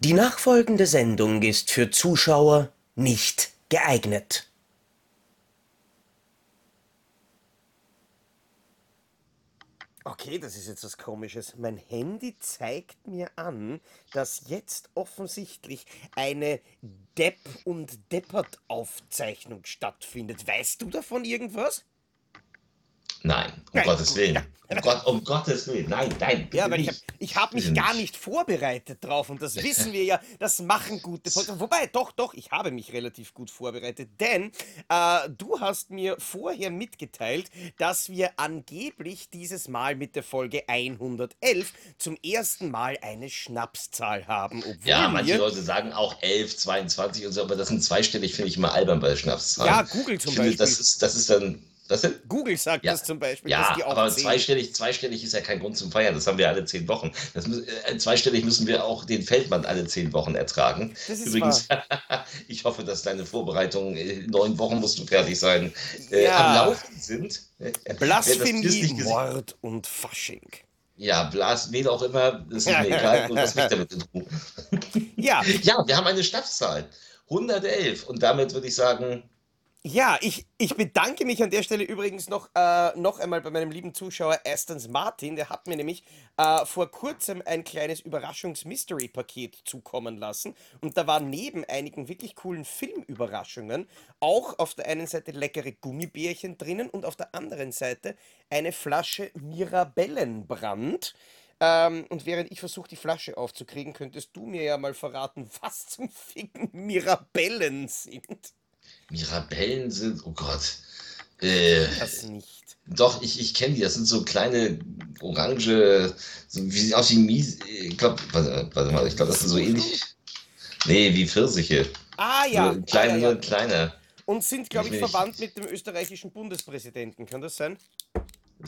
Die nachfolgende Sendung ist für Zuschauer nicht geeignet. Okay, das ist jetzt was Komisches. Mein Handy zeigt mir an, dass jetzt offensichtlich eine Depp- und Deppert-Aufzeichnung stattfindet. Weißt du davon irgendwas? Nein, um Nein, Gottes Willen. ja. Um, Gott, um Gottes Willen. Nein, nein, Ja, weil ich habe hab mich gar nicht. vorbereitet drauf und das wissen wir ja, das machen gute Podcasts. Wobei, doch, doch, ich habe mich relativ gut vorbereitet, denn äh, du hast mir vorher mitgeteilt, dass wir angeblich dieses Mal mit der Folge 111 zum ersten Mal eine Schnapszahl haben, Ja, manche. Leute sagen auch 11, 22 und so, aber das sind zweistellig, finde ich immer albern bei Schnapszahlen. Ja, Google zum ich finde, das Beispiel. ist, das ist dann. Was denn? Google sagt Ja, das zum Beispiel, ja aber zweistellig, zweistellig ist ja kein Grund zum Feiern. Das haben wir alle zehn Wochen. Das, mü- äh, zweistellig müssen wir auch den Feldmann alle zehn Wochen ertragen. Das ist Übrigens, ich hoffe, dass deine Vorbereitungen in neun Wochen musst du fertig sein. Äh, Ja. Am Laufen sind. Äh, das Blasphemie, Mord und Fasching. Ja, Blas, wen auch immer, das ist mir egal, und was mich damit in Ruhe. Ja, Ja, wir haben eine Schnapszahl. 111. Und damit würde ich sagen, Ja, ich, ich bedanke mich an der Stelle übrigens noch, äh, noch einmal bei meinem lieben Zuschauer Astons Martin. Der hat mir nämlich äh, vor kurzem ein kleines Überraschungs-Mystery-Paket zukommen lassen. Und da waren neben einigen wirklich coolen Filmüberraschungen auch auf der einen Seite leckere Gummibärchen drinnen und auf der anderen Seite eine Flasche Mirabellenbrand. Ähm, und während ich versuche, die Flasche aufzukriegen, könntest du mir ja mal verraten, was zum Ficken Mirabellen sind. Mirabellen sind, oh Gott. Äh, Das nicht. doch, ich, ich kenne die. Das sind so kleine orange, so, wie sieht aus wie Mies. Ich glaube, warte, warte mal, ich glaube, das sind so ähnlich. Nee, wie Pfirsiche. Ah ja, Nur kleiner, ah, ja, ja. kleiner. Und sind, glaube ich, Ich verwandt mit dem österreichischen Bundespräsidenten. Kann das sein?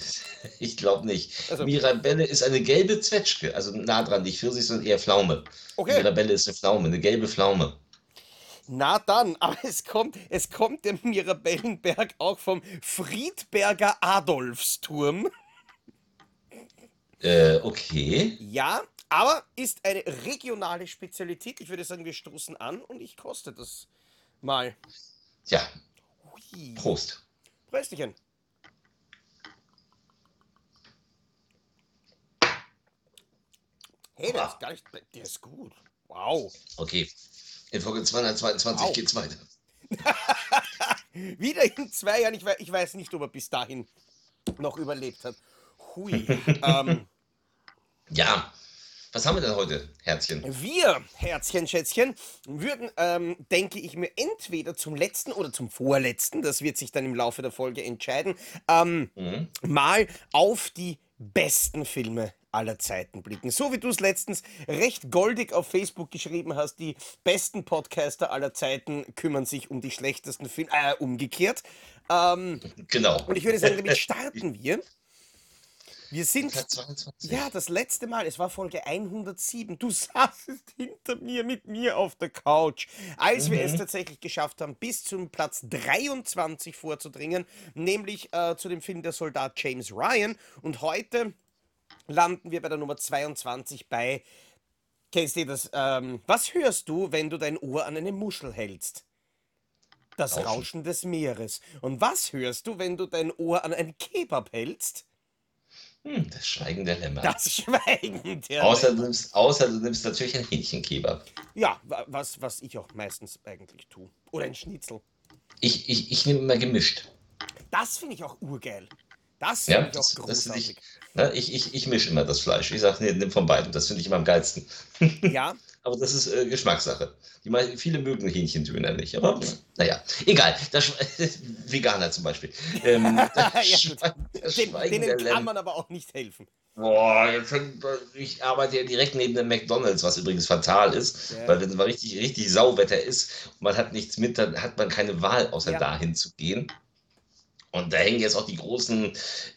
Ich glaube nicht. Also- Mirabelle ist eine gelbe Zwetschge, also nah dran, nicht Pfirsich, sondern eher Pflaume. Okay. Mirabelle ist eine Pflaume, eine gelbe Pflaume. Na dann, aber es kommt, es kommt der Mirabellenberg auch vom Friedberger Adolfsturm. Äh, okay. Ja, aber ist eine regionale Spezialität. Ich würde sagen, wir stoßen an und ich koste das mal. Ja, Hui. Prost. Prösterchen. Hey, der ist gar nicht, der ist gut. Wow. Okay. In Folge 222 Au. geht's weiter. Wieder in zwei Jahren. Ich weiß, ich weiß nicht, ob er bis dahin noch überlebt hat. Hui. ähm, Ja. Was haben wir denn heute, Herzchen? wir, Herzchen, Schätzchen, würden, ähm, denke ich mir, entweder zum letzten oder zum vorletzten, das wird sich dann im Laufe der Folge entscheiden, ähm, Mhm. mal auf die besten Filme aller Zeiten blicken. So wie du es letztens recht goldig auf Facebook geschrieben hast, die besten Podcaster aller Zeiten kümmern sich um die schlechtesten Filme, äh, umgekehrt. Ähm, Genau. und ich würde sagen, damit starten wir. Wir sind, 22. ja, das letzte Mal, es war Folge 107. Du saßest hinter mir mit mir auf der Couch, als wir es tatsächlich geschafft haben, bis zum Platz 23 vorzudringen, nämlich äh, zu dem Film Der Soldat James Ryan. Und heute landen wir bei der Nummer 22 bei. Kennst du das? Ähm, was hörst du, wenn du dein Ohr an eine Muschel hältst? Das Rauschen. Rauschen des Meeres. Und was hörst du, wenn du dein Ohr an einen Kebab hältst? Hm, das Schweigen der Lämmer. Das Schweigen der außer, du Lämmer. nimmst, außer du nimmst natürlich ein Hähnchenkebab. Ja, wa- was, was ich auch meistens eigentlich tue. Oder ein Schnitzel. Ich, ich, ich nehme immer gemischt. Das finde ich auch urgeil. Das Ja, finde ich auch das, das großartig. ich, ne, ich, ich, ich mische immer das Fleisch. Ich sage, nee, nimm von beiden. Das finde ich immer am geilsten. Ja, Aber das ist äh, Geschmackssache. Die viele mögen Hähnchendöner nicht. Aber pff, naja, egal. Das, Veganer zum Beispiel. Ähm, das Ja, den, denen kann man aber auch nicht helfen. Boah, jetzt, ich arbeite ja direkt neben dem McDonalds, was übrigens fatal ist, Ja. weil wenn es mal richtig, richtig Sauwetter ist und man hat nichts mit, dann hat man keine Wahl, außer Ja. dahin zu gehen. Und da hängen jetzt auch die großen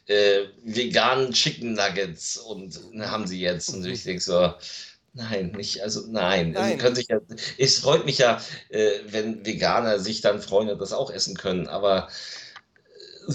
äh, veganen Chicken Nuggets und ne, haben sie jetzt. Und ich denke so, nein, nicht, also nein. Also, Nein. Können sich ja, es freut mich ja, äh, wenn Veganer sich dann freuen und das auch essen können, aber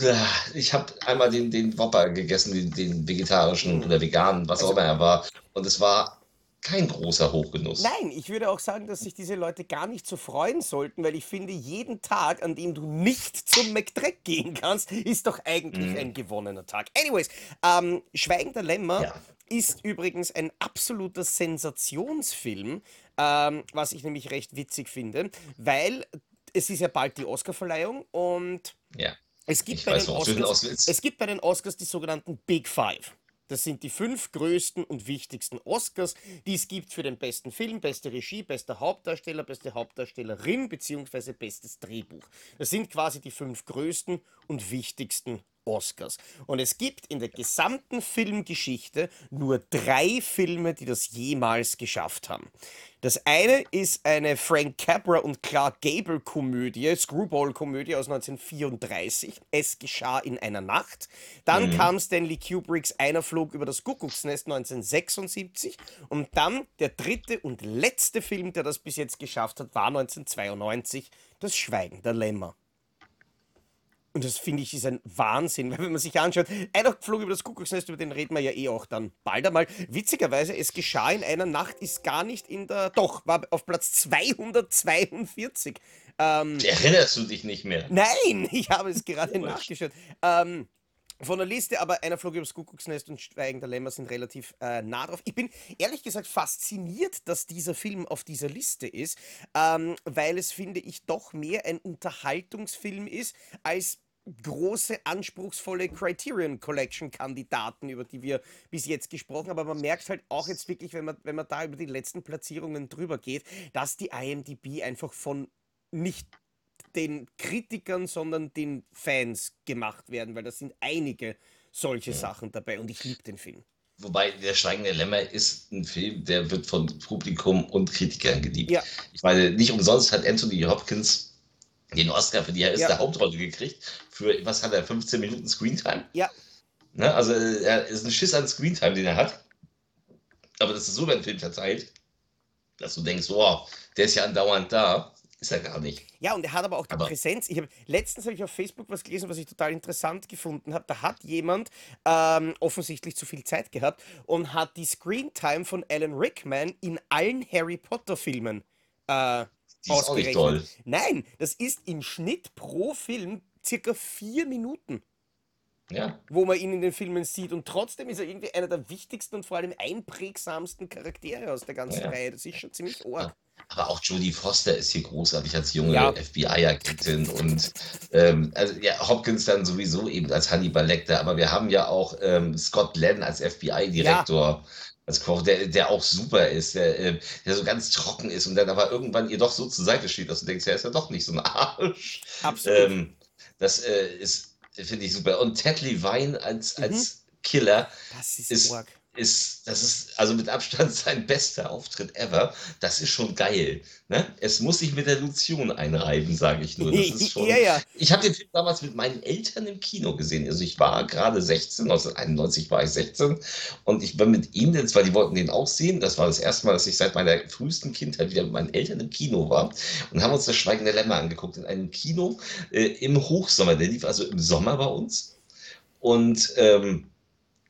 äh, ich habe einmal den, den Whopper gegessen, den, den vegetarischen oder veganen, was auch Also- immer er war. Und es war kein großer Hochgenuss. Nein, ich würde auch sagen, dass sich diese Leute gar nicht so freuen sollten, weil ich finde, jeden Tag, an dem du nicht zum McDreck gehen kannst, ist doch eigentlich Mhm. ein gewonnener Tag. Anyways, ähm, Schweigen der Lämmer Ja. ist übrigens ein absoluter Sensationsfilm, ähm, was ich nämlich recht witzig finde, weil es ist ja bald die Oscarverleihung und Ja. es gibt weiß, Oscars, es gibt bei den Oscars die sogenannten Big Five. Das sind die fünf größten und wichtigsten Oscars, die es gibt für den besten Film, beste Regie, bester Hauptdarsteller, beste Hauptdarstellerin bzw. bestes Drehbuch. Das sind quasi die fünf größten und wichtigsten Oscars. Und es gibt in der gesamten Filmgeschichte nur drei Filme, die das jemals geschafft haben. Das eine ist eine Frank Capra und Clark Gable Komödie, Screwball-Komödie aus 1934. Es geschah in einer Nacht. Dann kam Stanley Kubricks Einer flog über das Kuckucksnest 1976. Und dann der dritte und letzte Film, der das bis jetzt geschafft hat, war 1992, Das Schweigen der Lämmer. Und das finde ich ist ein Wahnsinn, weil wenn man sich anschaut, einer flog über das Kuckucksnest, über den reden wir ja eh auch dann bald einmal. Witzigerweise, es geschah in einer Nacht, ist gar nicht in der, doch, war auf Platz 242. Ähm, Erinnerst du dich nicht mehr? nein, ich habe es gerade nachgeschaut. Ähm, von der Liste, aber einer flog übers Kuckucksnest und Schweigen der Lämmer sind relativ äh, nah drauf. Ich bin ehrlich gesagt fasziniert, dass dieser Film auf dieser Liste ist, ähm, weil es, finde ich, doch mehr ein Unterhaltungsfilm ist als große, anspruchsvolle Criterion Collection Kandidaten, über die wir bis jetzt gesprochen haben. Aber man merkt halt auch jetzt wirklich, wenn man, wenn man da über die letzten Platzierungen drüber geht, dass die IMDb einfach von nicht den Kritikern, sondern den Fans gemacht werden, weil da sind einige solche Sachen dabei und ich liebe den Film. Wobei der Steigende Lämmer ist ein Film, der wird von Publikum und Kritikern geliebt. Ja. Ich meine, nicht umsonst hat Anthony Hopkins den Oscar für die erste Ja. Hauptrolle gekriegt. Für, was hat er, 15 Minuten Screentime? Ja, Ne? Also er ist ein Schiss an Screentime, den er hat. Aber das ist so über den Film verteilt, dass du denkst, wow, der ist ja andauernd da. Ist er gar nicht. Ja, und er hat aber auch die Aber- Präsenz. Ich hab, letztens habe ich auf Facebook was gelesen, was ich total interessant gefunden habe. Da hat jemand ähm, offensichtlich zu viel Zeit gehabt und hat die Screentime von Alan Rickman in allen Harry Potter-Filmen äh, Die ist auch nicht toll. Nein, das ist im Schnitt pro Film circa vier Minuten, Ja. wo man ihn in den Filmen sieht. Und trotzdem ist er irgendwie einer der wichtigsten und vor allem einprägsamsten Charaktere aus der ganzen Ja. Reihe. Das ist schon ziemlich arg. Aber auch Jodie Foster ist hier großartig als junge Ja. FBI-Agentin und ähm, also ja, Hopkins dann sowieso eben als Hannibal Lecter, aber wir haben ja auch ähm, Scott Glenn als FBI-Direktor. Als Koch, der, der auch super ist, der, ähm, der so ganz trocken ist und dann aber irgendwann ihr doch so zur Seite steht, dass du denkst, er ist ja doch nicht so ein Arsch. Absolut. Ähm, das äh, ist, finde ich super. Und Ted Levine als, Mhm. als Killer das ist, ist. Ist, das ist also mit Abstand sein bester Auftritt ever. Das ist schon geil. Ne? Es muss sich mit der Lotion einreiben, sage ich nur. Das ist schon, ja, ja. Ich habe den Film damals mit meinen Eltern im Kino gesehen. Also ich war gerade 16, 1991 war ich 16 und ich war mit ihnen, jetzt, weil die wollten den auch sehen. Das war das erste Mal, dass ich seit meiner frühesten Kindheit wieder mit meinen Eltern im Kino war und haben uns das Schweigende Lämmer angeguckt in einem Kino äh, im Hochsommer. Der lief also im Sommer bei uns und ähm,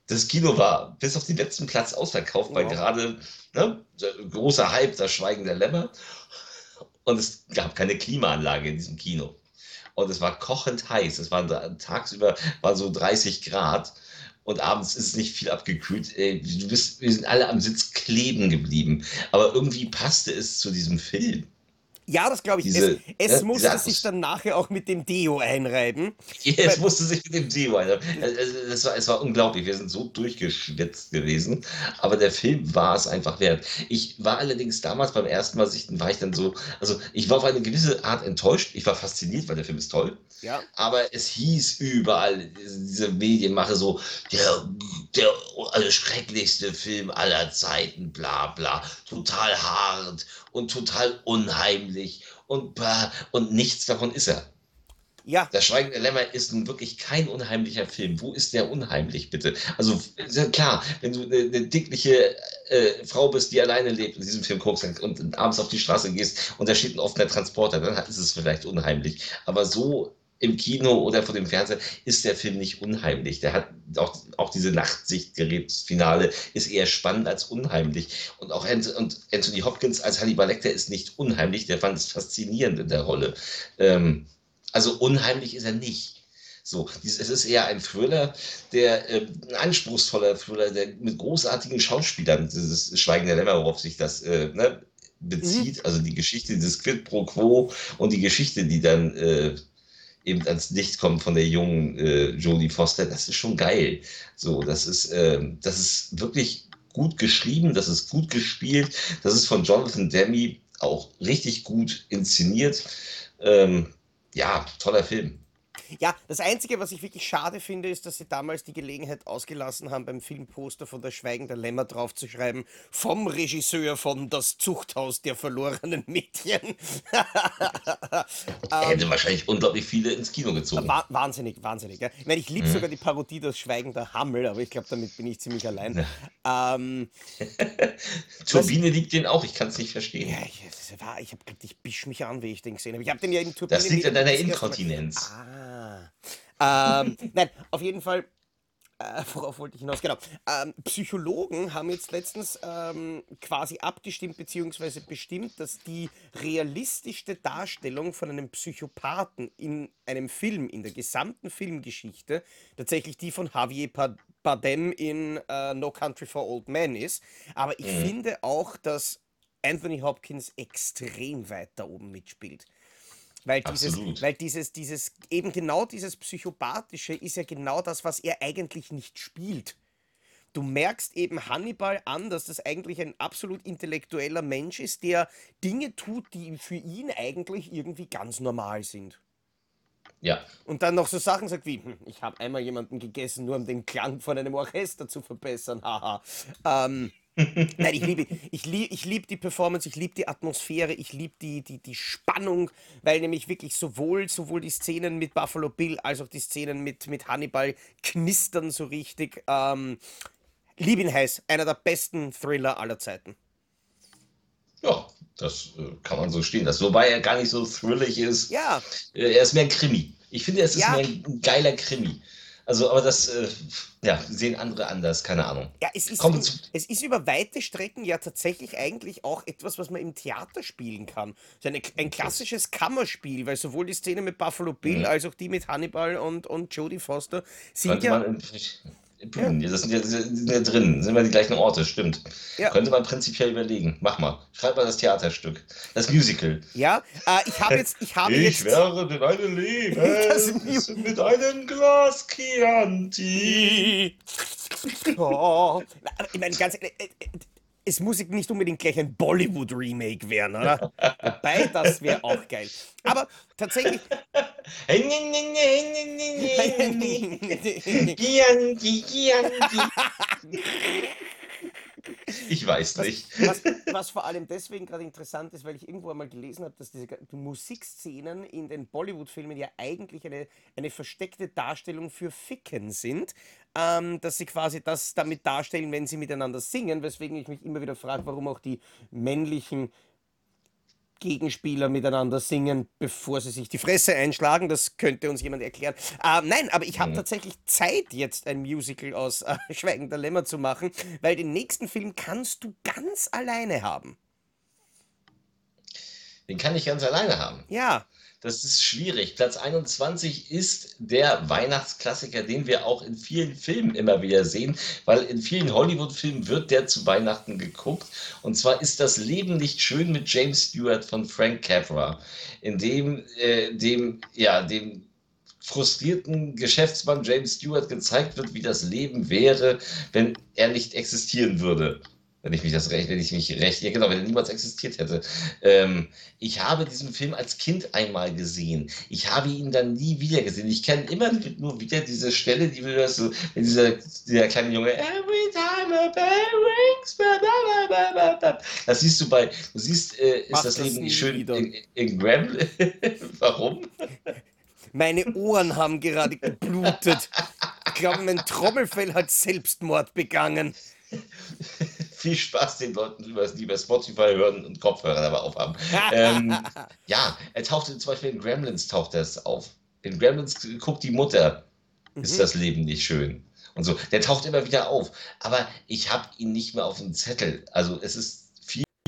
das Kino war bis auf den letzten Platz ausverkauft, weil Wow. gerade ne, großer Hype, das Schweigen der Lämmer. Und es gab keine Klimaanlage in diesem Kino. Und es war kochend heiß. Es waren tagsüber waren so 30 Grad. Und abends ist es nicht viel abgekühlt. Du bist, wir sind alle am Sitz kleben geblieben. Aber irgendwie passte es zu diesem Film. Ja, das glaube ich. Diese- es es ja, musste diese sich dann nachher auch mit dem Deo einreiben. Es musste sich mit dem Deo ein. Es war, es war unglaublich. Wir sind so durchgeschwitzt gewesen. Aber der Film war es einfach wert. Ich war allerdings damals beim ersten Mal sichten, war ich dann so, also ich war auf eine gewisse Art enttäuscht. Ich war fasziniert, weil der Film ist toll. Ja. Aber es hieß überall, diese Medienmache so, der, der also schrecklichste Film aller Zeiten, bla bla, total hart und total unheimlich und, bah, und nichts davon ist er. Ja, Das Schweigen der Lämmer ist nun wirklich kein unheimlicher Film. Wo ist der unheimlich, bitte? Also, klar, wenn du eine, eine dickliche äh, Frau bist, die alleine lebt und diesen Film guckst und abends auf die Straße gehst und da steht ein offener Transporter, dann ist es vielleicht unheimlich. Aber so im Kino oder vor dem Fernseher ist der Film nicht unheimlich. Der hat auch, auch diese Nachtsichtgerätsfinale ist eher spannend als unheimlich. Und auch Anthony Hopkins als Hannibal Lecter ist nicht unheimlich. Der fand es faszinierend in der Rolle. Ähm, also unheimlich ist er nicht. So, es ist eher ein Thriller, der äh, ein anspruchsvoller Thriller, der mit großartigen Schauspielern, dieses Schweigen der Lämmer, worauf sich das äh, ne, bezieht, mhm. also die Geschichte, dieses Quid pro Quo und die Geschichte, die dann äh, eben ans Licht kommt von der jungen äh, Jodie Foster, das ist schon geil. So, das ist, äh, das ist wirklich gut geschrieben, das ist gut gespielt, das ist von Jonathan Demi auch richtig gut inszeniert. Ähm, ja, toller Film. Ja, das Einzige, was ich wirklich schade finde, ist, dass sie damals die Gelegenheit ausgelassen haben, beim Filmposter von Der Schweigen der Lämmer draufzuschreiben, vom Regisseur von Das Zuchthaus der verlorenen Mädchen. Hätte ähm, wahrscheinlich unglaublich viele ins Kino gezogen. Wah wahnsinnig, wahnsinnig. Ja. Ich meine, ich liebe mhm. sogar die Parodie Das Schweigen der Hammel, aber ich glaube, damit bin ich ziemlich allein. Ja. Ähm, Turbine liebt den auch, ich kann es nicht verstehen. Ja, ich, ich habe ich bisch mich an, wie ich den gesehen habe. Ich habe den ja in Turbine. Das liegt an deiner Inkontinenz. Ah. Ähm, nein, auf jeden Fall. Äh, worauf wollte ich hinaus? Genau. Ähm, Psychologen haben jetzt letztens ähm, quasi abgestimmt bzw. bestimmt, dass die realistischste Darstellung von einem Psychopathen in einem Film, in der gesamten Filmgeschichte, tatsächlich die von Javier Bardem in äh, No Country for Old Men ist. Aber ich mhm. finde auch, dass Anthony Hopkins extrem weit da oben mitspielt. Weil dieses, weil dieses, dieses, eben genau dieses Psychopathische ist ja genau das, was er eigentlich nicht spielt. Du merkst eben Hannibal an, dass das eigentlich ein absolut intellektueller Mensch ist, der Dinge tut, die für ihn eigentlich irgendwie ganz normal sind. Ja. Und dann noch so Sachen sagt wie, hm, ich habe einmal jemanden gegessen, nur um den Klang von einem Orchester zu verbessern, haha. ähm, Nein, ich liebe, ich liebe, ich liebe die Performance, ich liebe die Atmosphäre, ich liebe die, die, die Spannung, weil nämlich wirklich sowohl, sowohl die Szenen mit Buffalo Bill als auch die Szenen mit, mit Hannibal knistern so richtig. Ähm, liebe ihn heiß, einer der besten Thriller aller Zeiten. Ja, das äh, kann man so stehen lassen. Wobei er gar nicht so thrillig ist. Ja. Äh, er ist mehr ein Krimi. Ich finde, es ist ja. mehr ein geiler Krimi. Also, aber das äh, ja, sehen andere anders, keine Ahnung. Ja, es ist, es ist über weite Strecken ja tatsächlich eigentlich auch etwas, was man im Theater spielen kann. So eine, ein klassisches Kammerspiel, weil sowohl die Szene mit Buffalo Bill mhm. als auch die mit Hannibal und, und Jodie Foster sind Könnte ja. Man, ja. Das sind ja, sind ja drin, sind wir die gleichen Orte, stimmt. Ja. Könnte man prinzipiell überlegen. Mach mal. Schreib mal das Theaterstück. Das Musical. Ja, äh, ich habe jetzt. Ich, habe ich jetzt, wäre in einem Leben mit einem Glas Chianti. oh. Ich meine, ganz. Es muss nicht unbedingt gleich ein Bollywood-Remake werden, oder? Wobei, das wäre auch geil. Aber tatsächlich. Ich weiß nicht. Was, was, vor allem deswegen gerade interessant ist, weil ich irgendwo einmal gelesen habe, dass diese die Musikszenen in den Bollywood-Filmen ja eigentlich eine, eine versteckte Darstellung für Ficken sind. Ähm, dass sie quasi das damit darstellen, wenn sie miteinander singen, weswegen ich mich immer wieder frage, warum auch die männlichen Gegenspieler miteinander singen, bevor sie sich die Fresse einschlagen. Das könnte uns jemand erklären. Äh, nein, aber ich habe mhm. tatsächlich Zeit, jetzt ein Musical aus äh, Schweigender Lämmer zu machen, weil den nächsten Film kannst du ganz alleine haben. Den kann ich ganz alleine haben. Ja. Das ist schwierig. Platz 21 ist der Weihnachtsklassiker, den wir auch in vielen Filmen immer wieder sehen, weil in vielen Hollywood-Filmen wird der zu Weihnachten geguckt. Und zwar ist das Leben nicht schön mit James Stewart von Frank Capra, in dem, äh, dem, ja, dem frustrierten Geschäftsmann James Stewart gezeigt wird, wie das Leben wäre, wenn er nicht existieren würde wenn ich mich das recht, wenn ich mich recht, ja genau, wenn er niemals existiert hätte. Ähm, ich habe diesen Film als Kind einmal gesehen. Ich habe ihn dann nie wieder gesehen. Ich kenne immer nur wieder diese Stelle, die wir so, wenn dieser, dieser kleine Junge, every time a bell rings, das siehst du bei, du siehst, äh, ist Mach das, Leben nicht schön in, in Gremlin? Warum? Meine Ohren haben gerade geblutet. Ich glaube, mein Trommelfell hat Selbstmord begangen. Viel Spaß den Leuten, die bei Spotify hören und Kopfhörer dabei aufhaben. ähm, ja, er tauchte zum Beispiel in Gremlins taucht das auf. In Gremlins guckt die Mutter, ist Mhm. das Leben nicht schön? Und so. Der taucht immer wieder auf. Aber ich habe ihn nicht mehr auf dem Zettel. Also es ist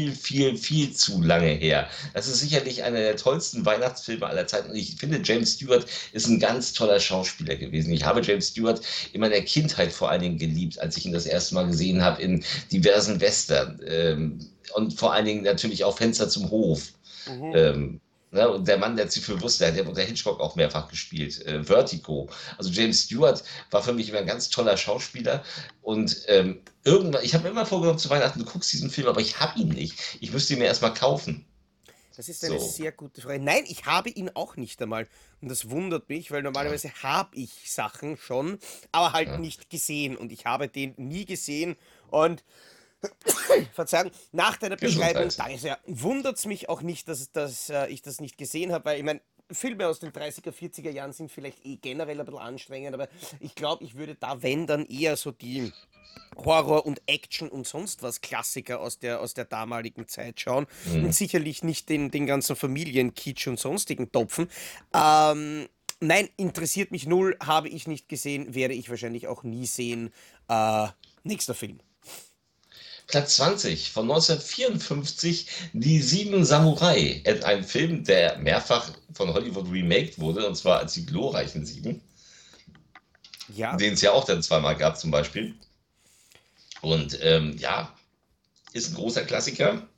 viel, viel, viel zu lange her. Das ist sicherlich einer der tollsten Weihnachtsfilme aller Zeiten. Und ich finde, James Stewart ist ein ganz toller Schauspieler gewesen. Ich habe James Stewart in meiner Kindheit vor allen Dingen geliebt, als ich ihn das erste Mal gesehen habe in diversen Western. Ähm, und vor allen Dingen natürlich auch Fenster zum Hof. Mhm. Ähm, ne, und der Mann, der sich für wusste, der hat unter Hitchcock auch mehrfach gespielt. Äh, Vertigo. Also James Stewart war für mich immer ein ganz toller Schauspieler. Und ähm, irgendwann, ich habe mir immer vorgenommen zu Weihnachten, du guckst diesen Film, aber ich habe ihn nicht. Ich müsste ihn mir erstmal kaufen. Das ist eine So. sehr gute Frage. Nein, ich habe ihn auch nicht einmal. Und das wundert mich, weil normalerweise habe ich Sachen schon, aber halt Ja. nicht gesehen. Und ich habe den nie gesehen. Und Verzeihung, nach deiner Beschreibung, danke sehr, wundert es mich auch nicht, dass, dass äh, ich das nicht gesehen habe, weil ich meine, Filme aus den 30er, 40er Jahren sind vielleicht eh generell ein bisschen anstrengend, aber ich glaube, ich würde da, wenn, dann eher so die Horror und Action und sonst was Klassiker aus der, aus der damaligen Zeit schauen Mhm. und sicherlich nicht den, den ganzen Familienkitsch und sonstigen Topfen. Ähm, nein, interessiert mich null, habe ich nicht gesehen, werde ich wahrscheinlich auch nie sehen. Äh, nächster Film. Platz 20 von 1954, Die Sieben Samurai. Ein Film, der mehrfach von Hollywood remaked wurde, und zwar als die glorreichen Sieben. Ja, den es ja auch dann zweimal gab zum Beispiel. Und ähm, ja, ist ein großer Klassiker.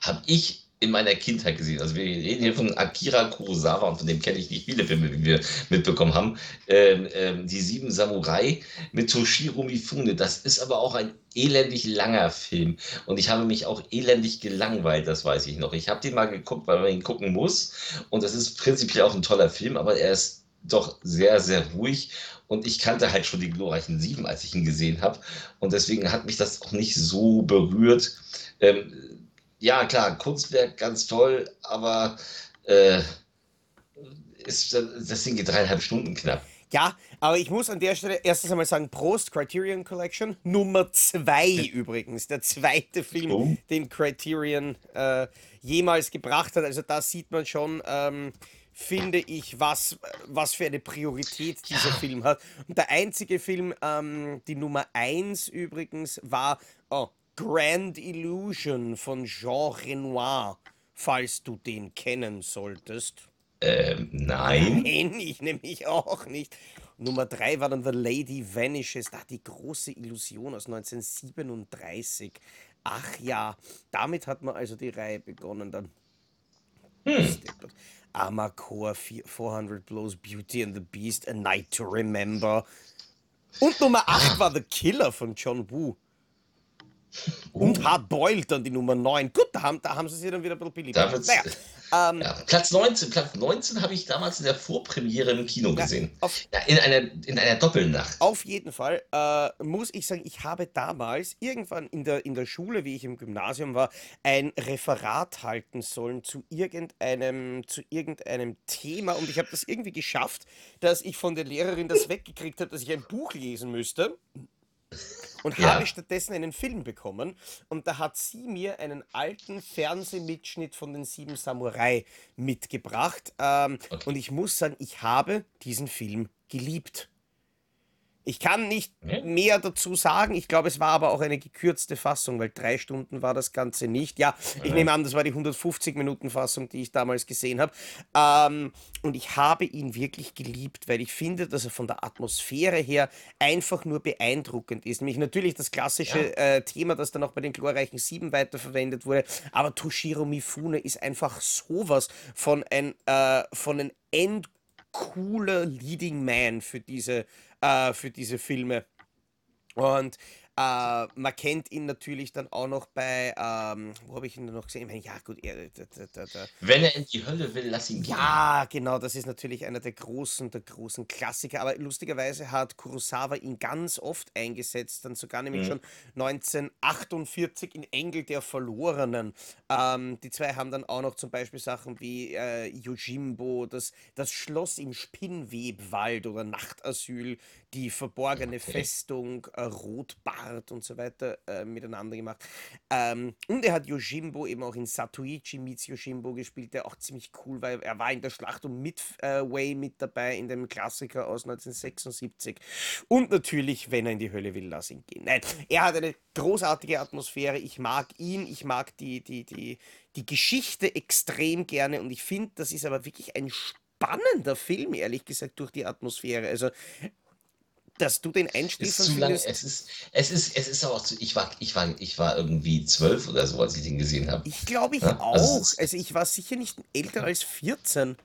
Habe ich in meiner Kindheit gesehen. Also wir reden hier von Akira Kurosawa und von dem kenne ich nicht viele Filme, wie wir mitbekommen haben. Ähm, ähm, die Sieben Samurai mit Toshiro Mifune. Das ist aber auch ein elendig langer Film. Und ich habe mich auch elendig gelangweilt, das weiß ich noch. Ich habe den mal geguckt, weil man ihn gucken muss. Und das ist prinzipiell auch ein toller Film, aber er ist doch sehr, sehr ruhig. Und ich kannte halt schon die glorreichen Sieben, als ich ihn gesehen habe. Und deswegen hat mich das auch nicht so berührt. Ähm, ja, klar, Kunstwerk ganz toll, aber äh, ist, das Ding geht dreieinhalb Stunden knapp. ja, aber ich muss an der Stelle erstens einmal sagen, Prost Criterion Collection, Nummer zwei übrigens, der zweite Film, Oh. den Criterion äh, jemals gebracht hat. Also da sieht man schon, ähm, finde ich, was, was für eine Priorität dieser Film hat. Und der einzige Film, ähm, die Nummer eins übrigens, war oh, Grand Illusion von Jean Renoir, falls du den kennen solltest. Ähm, nein. Nein, ich nämlich auch nicht. Nummer drei war dann The Lady Vanishes, da die große Illusion aus 1937. Ach ja, damit hat man also die Reihe begonnen dann. Steppert. Amakor, 400 Blows, Beauty and the Beast, A Night to Remember. Und Nummer 8 war The Killer von John Woo. Und Hard Boiled dann die Nummer 9. Gut, da haben, da haben sie sich dann wieder ein bisschen beliebt. Naja, ähm, Ja, Platz 19, Platz 19 habe ich damals in der Vorpremiere im Kino Ja, gesehen. auf- Ja, in, einer, in einer Doppelnacht. Auf jeden Fall äh, muss ich sagen, ich habe damals irgendwann in der, in der Schule, wie ich im Gymnasium war, ein Referat halten sollen zu irgendeinem, zu irgendeinem Thema und ich habe das irgendwie geschafft, dass ich von der Lehrerin das weggekriegt habe, dass ich ein Buch lesen müsste. Und Ja. habe stattdessen einen Film bekommen und da hat sie mir einen alten Fernsehmitschnitt von den Sieben Samurai mitgebracht. Ähm, Okay. Und ich muss sagen, ich habe diesen Film geliebt. Ich kann nicht Ja. mehr dazu sagen. Ich glaube, es war aber auch eine gekürzte Fassung, weil drei Stunden war das Ganze nicht. Ja, ich nehme an, das war die 150 Minuten Fassung, die ich damals gesehen habe. Ähm, und ich habe ihn wirklich geliebt, weil ich finde, dass er von der Atmosphäre her einfach nur beeindruckend ist. Nämlich natürlich das klassische äh, Thema, das dann auch bei den glorreichen Sieben weiterverwendet wurde. Aber Toshiro Mifune ist einfach sowas von ein, äh, von ein endcooler Leading Man für diese, äh, für diese Filme. Und äh, man kennt ihn natürlich dann auch noch bei, ähm, wo habe ich ihn noch gesehen? Meine, ja, gut, er, der, der, der, Wenn er in die Hölle will, lass ihn gehen. ja, genau, das ist natürlich einer der großen, der großen Klassiker. Aber lustigerweise hat Kurosawa ihn ganz oft eingesetzt, dann sogar nämlich Mhm. schon 1948 in Engel der Verlorenen. Ähm, die zwei haben dann auch noch zum Beispiel Sachen wie äh, Yojimbo, das, das Schloss im Spinnwebwald oder Nachtasyl, die verborgene Okay. Festung, äh, Rotbart und so weiter äh, miteinander gemacht. Ähm, und er hat Yojimbo eben auch in Satuichi meets Yojimbo gespielt, der auch ziemlich cool war. Er war in der Schlacht um Midway mit dabei, in dem Klassiker aus 1976. Und natürlich, wenn er in die Hölle will, lass ihn gehen. Nein, er hat eine großartige Atmosphäre. Ich mag ihn, ich mag die, die, die, die Geschichte extrem gerne und ich finde, das ist aber wirklich ein spannender Film, ehrlich gesagt, durch die Atmosphäre. Also, dass du den Ist einschläfern zu lange, findest, es ist, es ist, es ist aber auch zu, ich war, ich war, ich war irgendwie zwölf oder so, als ich den gesehen habe. ich glaube ich Ja, also auch. ist, Also, ich war sicher nicht älter als 14.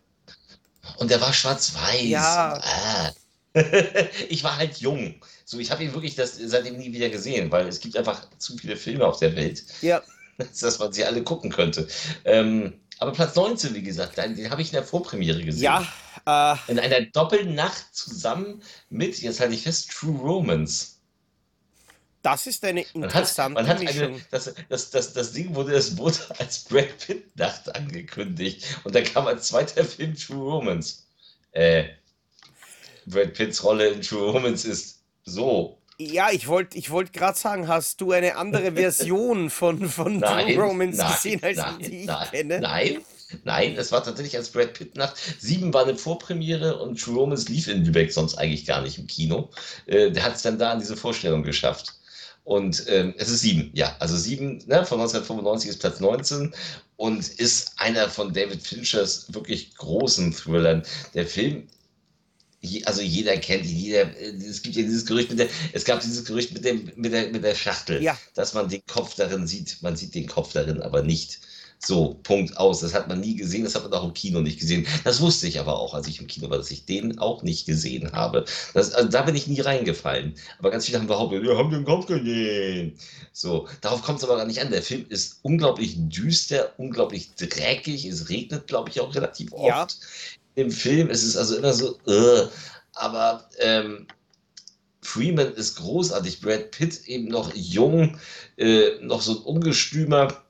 und der war schwarz-weiß Ja, ah. Ich war halt jung. So, ich habe ihn wirklich das, seitdem nie wieder gesehen, weil es gibt einfach zu viele Filme auf der Welt, ja, dass man sie alle gucken könnte. Ähm, aber Platz 19, wie gesagt, den, habe ich in der Vorpremiere gesehen. ja, äh, In einer Doppelnacht zusammen mit, jetzt halte ich fest, True Romance. das ist eine Man hat, man interessante hat eine, das, das, das, das Ding wurde, das wurde als Brad Pitt-Nacht angekündigt. Und dann kam als zweiter Film True Romance. Äh, Brad Pitts Rolle in True Romance ist so. Ja, ich wollte ich wollt gerade sagen, hast du eine andere Version von, von True Nein, Romance nein, gesehen, als nein, die ich nein, kenne? nein, nein, es war tatsächlich als Brad Pitt-Nacht. Sieben war eine Vorpremiere und True Romance lief in Lübeck sonst eigentlich gar nicht im Kino. Äh, der hat es dann da in diese Vorstellung geschafft. Und ähm, es ist sieben, ja. Also sieben ne, von 1995 ist Platz 19 und ist einer von David Finchers wirklich großen Thrillern. Der Film je- also jeder kennt ihn, jeder, äh, es gibt ja dieses Gerücht mit der, es gab dieses Gerücht mit dem, mit der, mit der Schachtel, Ja, dass man den Kopf darin sieht. Man sieht den Kopf darin aber nicht. So, Punkt aus. Das hat man nie gesehen, das hat man auch im Kino nicht gesehen. Das wusste ich aber auch, als ich im Kino war, dass ich den auch nicht gesehen habe. Das, also da bin ich nie reingefallen. Aber ganz viele haben behauptet, wir haben den Kopf gesehen. So, darauf kommt es aber gar nicht an. Der Film ist unglaublich düster, unglaublich dreckig. Es regnet, glaube ich, auch relativ ja, oft im Film. Es ist also immer so, äh, aber ähm, Freeman ist großartig. Brad Pitt eben noch jung, äh, noch so ein Ungestümer.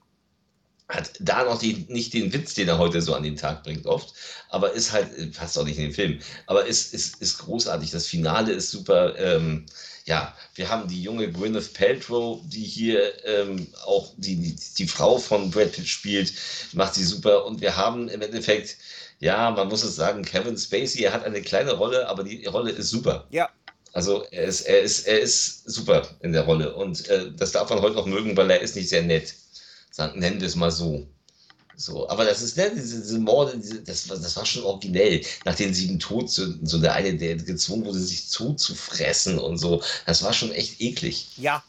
Hat da noch die, nicht den Witz, den er heute so an den Tag bringt, oft, aber ist halt, äh, passt auch nicht in den Film, aber ist, ist, ist großartig. Das Finale ist super. Ähm, ja, wir haben die junge Gwyneth Paltrow, die hier ähm, auch die, die, die Frau von Brad Pitt spielt, macht sie super. Und wir haben im Endeffekt, ja, man muss es sagen, Kevin Spacey, er hat eine kleine Rolle, aber die Rolle ist super. ja. Also er ist, er ist, er ist super in der Rolle. Und äh, das darf man heute noch mögen, weil er ist nicht sehr nett. Sagen, nennen wir es mal so. So, aber das ist, ne, diese, diese Morde, diese, das, war- das war schon originell. Nach den sieben Todsünden, so der eine, der gezwungen wurde, sich zuzufressen und so. Das war schon echt eklig. Ja.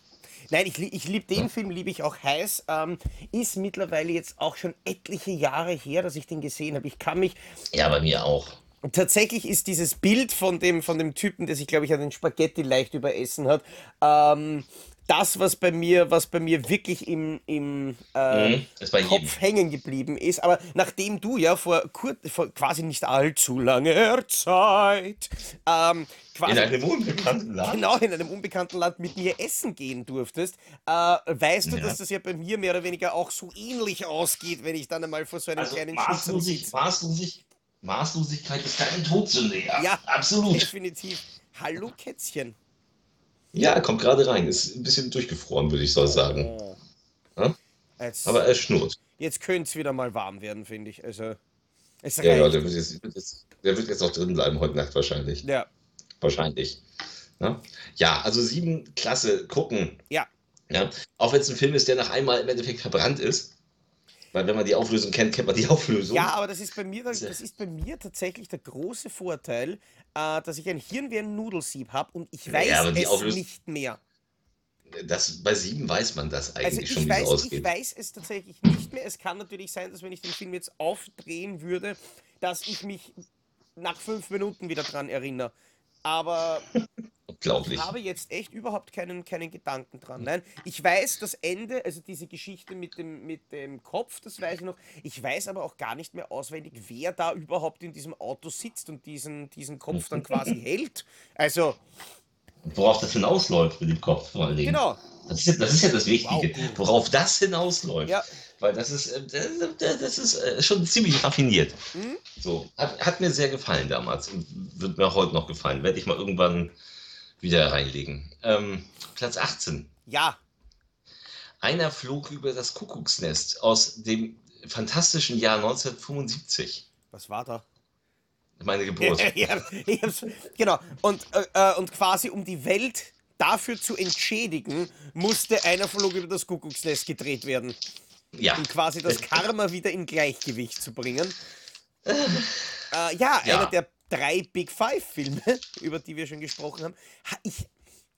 Nein, ich, ich liebe den Ja, Film, liebe ich auch heiß. Ähm, ist mittlerweile jetzt auch schon etliche Jahre her, dass ich den gesehen habe. Ich kann mich. ja bei mir auch. Tatsächlich ist dieses Bild von dem, von dem Typen, der sich, glaube ich, an den Spaghetti leicht überessen hat, ähm, das, was bei mir, was bei mir wirklich im, im äh, Mhm, bei jedem. Kopf hängen geblieben ist. Aber nachdem du ja vor, kur vor quasi nicht allzu langer Zeit ähm, In quasi einem unbekannten Land. genau in einem unbekannten Land mit mir essen gehen durftest, äh, weißt du, Ja. dass das ja bei mir mehr oder weniger auch so ähnlich ausgeht, wenn ich dann einmal vor so einem Also kleinen Maßlosig. Maßlosig, Maßlosigkeit ist keine Todsünde, ja. Ja, Absolut. definitiv. Hallo Kätzchen. Ja, kommt gerade rein. Ist ein bisschen durchgefroren, würde ich so sagen. Oh. Ja? Jetzt, Aber er schnurrt. jetzt könnte es wieder mal warm werden, finde ich. Also, es Ja, ja, der wird jetzt, wird jetzt, der wird jetzt auch drin bleiben heute Nacht wahrscheinlich. Ja, Wahrscheinlich. Ja, ja also sieben, klasse, gucken. ja, Ja, auch wenn es ein Film ist, der nach einmal im Endeffekt verbrannt ist. Weil wenn man die Auflösung kennt, kennt man die Auflösung. ja, aber das ist bei mir, das ist bei mir tatsächlich der große Vorteil, äh, dass ich ein Hirn wie ein Nudelsieb habe und ich weiß Ja, es Auflösung, nicht mehr. das, bei sieben weiß man das Also eigentlich schon, ich wie es weiß, ich ausgeht. weiß es tatsächlich nicht mehr. Es kann natürlich sein, dass wenn ich den Film jetzt aufdrehen würde, dass ich mich nach fünf Minuten wieder dran erinnere. Aber ich Unglaublich. habe jetzt echt überhaupt keinen, keinen Gedanken dran. Nein, ich weiß das Ende, also diese Geschichte mit dem, mit dem Kopf, das weiß ich noch. Ich weiß aber auch gar nicht mehr auswendig, wer da überhaupt in diesem Auto sitzt und diesen, diesen Kopf dann quasi hält. Also, Worauf das hinausläuft mit dem Kopf vor allen Dingen. genau. Das ist, ja, das ist ja das Wow, Wichtige, gut. worauf das hinausläuft. Ja. Weil das ist, äh, das ist äh, schon ziemlich raffiniert. Hm? So, hat, hat mir sehr gefallen damals und wird mir auch heute noch gefallen. Werde ich mal irgendwann wieder reinlegen. Ähm, Platz 18. Ja. Einer flog über das Kuckucksnest aus dem fantastischen Jahr 1975. Was war da? Meine Geburt. ja, genau. Und, äh, äh, und quasi um die Welt dafür zu entschädigen, musste einer Flug über das Kuckucksnest gedreht werden. Ja. Um quasi das Karma wieder in Gleichgewicht zu bringen. Äh, ja, Ja. einer der drei Big Five-Filme, über die wir schon gesprochen haben. Ha, Ich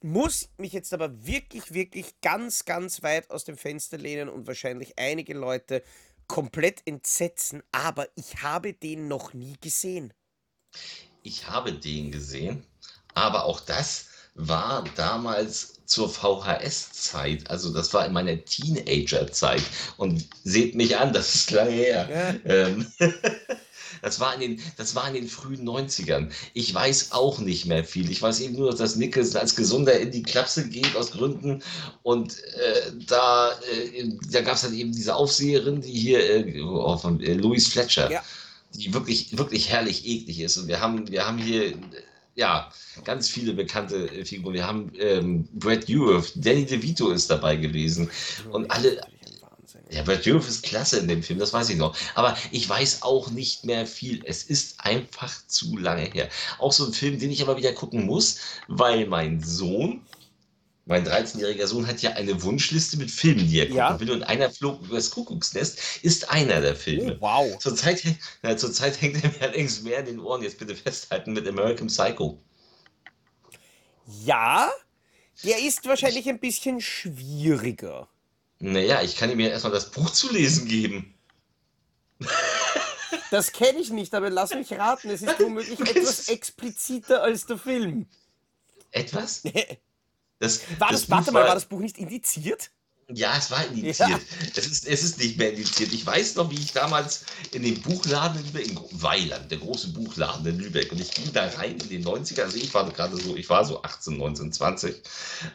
muss mich jetzt aber wirklich, wirklich ganz, ganz weit aus dem Fenster lehnen und wahrscheinlich einige Leute komplett entsetzen, aber ich habe den noch nie gesehen. Ich habe den gesehen, aber auch das war damals zur VHS-Zeit. Also das war in meiner Teenager-Zeit. Und seht mich an, das ist lange her. Ähm, das, war in den, das war in den frühen 90ern. Ich weiß auch nicht mehr viel. Ich weiß eben nur, dass Nicholson als Gesunder in die Klapse geht aus Gründen. Und äh, da, äh, da gab es dann eben diese Aufseherin, die hier, äh, oh, von äh, Louise Fletcher Ja. die wirklich, wirklich herrlich eklig ist. Und wir haben, wir haben hier, ja, ganz viele bekannte äh, Figuren. Wir haben ähm, Brad Dourif, Danny DeVito ist dabei gewesen. Und alle. Ja, Brad Dourif ist klasse in dem Film, das weiß ich noch. Aber ich weiß auch nicht mehr viel. Es ist einfach zu lange her. Auch so ein Film, den ich aber wieder gucken muss, weil mein Sohn, mein 13-jähriger Sohn hat ja eine Wunschliste mit Filmen, die er gucken Ja. will. Und einer flog über das Kuckucksnest ist einer der Filme. Oh, wow. Zurzeit, ja, zurzeit hängt er mir allerdings mehr in den Ohren, jetzt bitte festhalten, mit American Psycho. Ja, der ist wahrscheinlich ein bisschen schwieriger. Naja, ich kann ihm ja erstmal das Buch zu lesen geben. Das kenne ich nicht, aber lass mich raten, es ist womöglich etwas expliziter als der Film. Etwas? Das, War das, Buch warte mal, war das Buch nicht indiziert? Ja, es war indiziert. Ja. Es, ist, es ist nicht mehr indiziert. Ich weiß noch, wie ich damals in dem Buchladen in Lübeck, in Weiland, der große Buchladen in Lübeck, und ich ging da rein in den 90er, also ich war gerade so, ich war so 18, 19, 20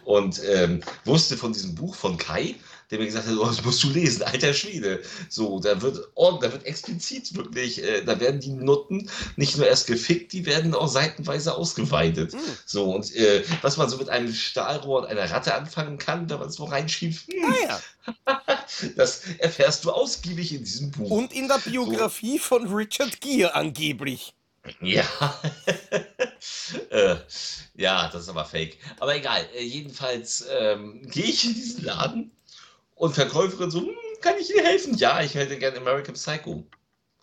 und ähm, wusste von diesem Buch von Kai, der mir gesagt hat, oh, das musst du lesen, alter Schwede. So, da wird, oh, da wird explizit wirklich, äh, da werden die Nutten nicht nur erst gefickt, die werden auch seitenweise ausgeweitet. Hm. So, und äh, was man so mit einem Stahlrohr und einer Ratte anfangen kann, wenn man es wo reinschiebt, hm, Ah ja. das erfährst du ausgiebig in diesem Buch. Und in der Biografie von Richard Gere angeblich. Ja. äh, ja, das ist aber fake. Aber egal. Äh, jedenfalls ähm, gehe ich in diesen Laden und Verkäuferin so, hm, kann ich Ihnen helfen? Ja, ich hätte gerne American Psycho.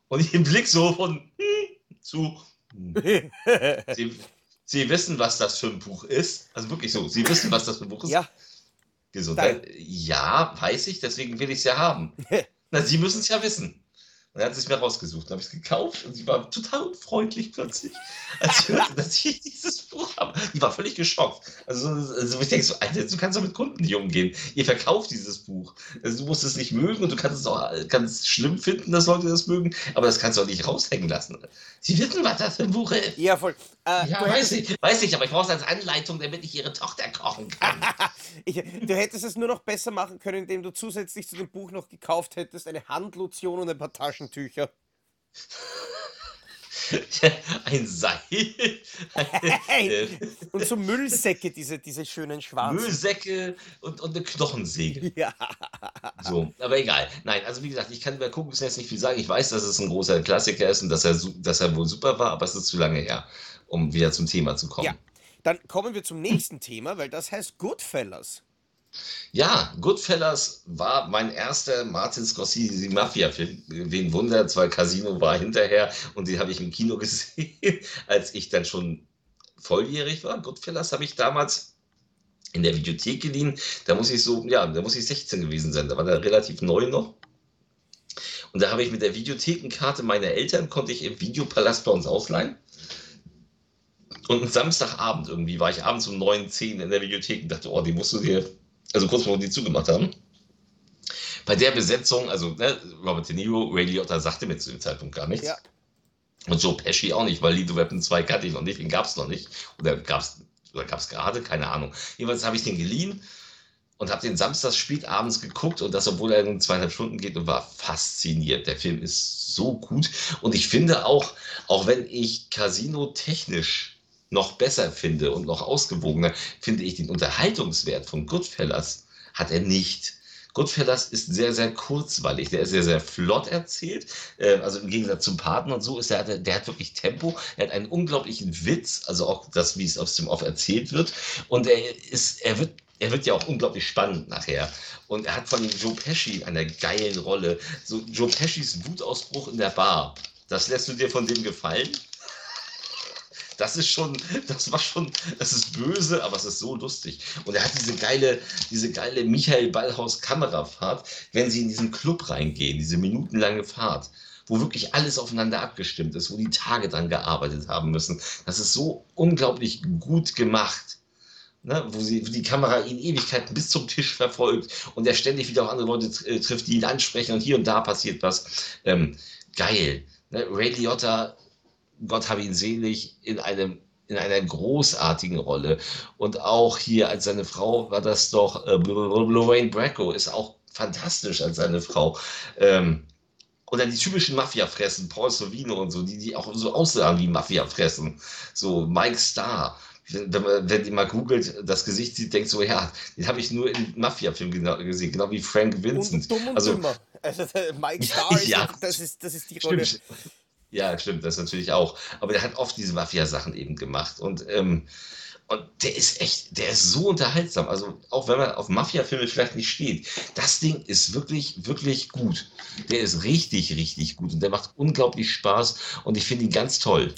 Und ich im Blick so von hm, zu. Hm. Sie, Sie wissen, was das für ein Buch ist. Also wirklich so. Sie wissen, was das für ein Buch ist. ja, Gesundheit. Ja, weiß ich, deswegen will ich es ja haben. Na, Sie müssen es ja wissen. Und er hat es mir rausgesucht. Dann habe ich es gekauft und sie war total unfreundlich plötzlich, als ich hörte, dass ich dieses Buch habe. Die war völlig geschockt. Also, so- also ich denke so, Alter, du kannst doch mit Kunden nicht umgehen. Ihr verkauft dieses Buch. Also, du musst es nicht mögen und du kannst es auch ganz schlimm finden, dass Leute das mögen, aber das kannst du auch nicht raushängen lassen. Sie wissen, was das für ein Buch ist. ja, voll. Äh, Ja, weiß ich, weiß ich, aber ich brauche es als Anleitung, damit ich ihre Tochter kochen kann. ich, du hättest es nur noch besser machen können, indem du zusätzlich zu dem Buch noch gekauft hättest eine Handlotion und ein paar Taschentücher. ein Seil, äh, und so Müllsäcke, diese, diese schönen schwarzen. Müllsäcke und, und eine Knochensäge. Ja. So, aber egal. Nein, also wie gesagt, ich kann über Kuckucksnest nicht viel sagen. Ich weiß, dass es ein großer Klassiker ist und dass er, dass er wohl super war, aber es ist zu lange her, um wieder zum Thema zu kommen. Ja. Dann kommen wir zum nächsten Thema, weil das heißt Goodfellas. Ja, Goodfellas war mein erster Martin Scorsese Mafia-Film. Wen wundert, weil Casino war hinterher und den habe ich im Kino gesehen, als ich dann schon volljährig war. Goodfellas habe ich damals in der Videothek geliehen. Da muss ich so, ja, da muss ich 16 gewesen sein. Da war der relativ neu noch. Und da habe ich mit der Videothekenkarte meiner Eltern, konnte ich im Videopalast bei uns ausleihen. Und Samstagabend irgendwie war ich abends um 9, 10 in der Videothek und dachte, oh, die musst du dir also kurz bevor die zugemacht haben. Bei der Besetzung, also ne, Robert De Niro, Ray Liotta sagte mir zu dem Zeitpunkt gar nichts. Ja. Und Joe Pesci auch nicht, weil Lethal Weapon 2 kannte ich noch nicht, den gab es noch nicht. Oder gab es oder gab's gerade, keine Ahnung. Jedenfalls habe ich den geliehen und habe den samstags spät abends geguckt und das, obwohl er in zweieinhalb Stunden geht und war fasziniert. Der Film ist so gut und ich finde auch, auch wenn ich Casino technisch noch besser finde und noch ausgewogener, finde ich den Unterhaltungswert von Goodfellas hat er nicht. Goodfellas ist sehr, sehr kurzweilig. Der ist sehr, sehr flott erzählt. Äh, also im Gegensatz zum Partner und so ist er, der hat wirklich Tempo. Er hat einen unglaublichen Witz, also auch das, wie es aus dem Off erzählt wird. Und er ist, er wird er wird ja auch unglaublich spannend nachher. Und er hat von Joe Pesci einer geilen Rolle. So Joe Peschis Wutausbruch in der Bar. Das lässt du dir von dem gefallen? Das ist schon, das war schon, das ist böse, aber es ist so lustig. Und er hat diese geile, diese geile Michael Ballhaus Kamerafahrt, wenn sie in diesen Club reingehen, diese minutenlange Fahrt wo wirklich alles aufeinander abgestimmt ist, wo die Tage dran gearbeitet haben müssen. Das ist so unglaublich gut gemacht. Ne, wo, sie, wo die Kamera ihn Ewigkeiten bis zum Tisch verfolgt und er ständig wieder auch andere Leute äh, trifft, die ihn ansprechen und hier und da passiert was. Ähm, geil. Ne, Ray Liotta Gott habe ihn selig, in einem in einer großartigen Rolle. Und auch hier als seine Frau war das doch, äh, Lorraine Bracco ist auch fantastisch als seine Frau. Ähm, oder die typischen Mafia-Fressen, Paul Sorvino und so, die, die auch so aussahen wie Mafia-Fressen. So Mike Starr. Wenn, man, wenn die mal googelt, das Gesicht sieht, denkt so, ja, den habe ich nur in Mafia-Filmen gesehen, genau wie Frank Vincent. Und dumm und also, dümmer. Also Mike Starr, ja, ist, das, ist, das ist die Rolle. Stimmt. Ja, stimmt, das natürlich auch. Aber der hat oft diese Mafia-Sachen eben gemacht. Und, ähm, und der ist echt, der ist so unterhaltsam. Also auch wenn man auf Mafia-Filme vielleicht nicht steht, das Ding ist wirklich, wirklich gut. Der ist richtig, richtig gut und der macht unglaublich Spaß und ich finde ihn ganz toll.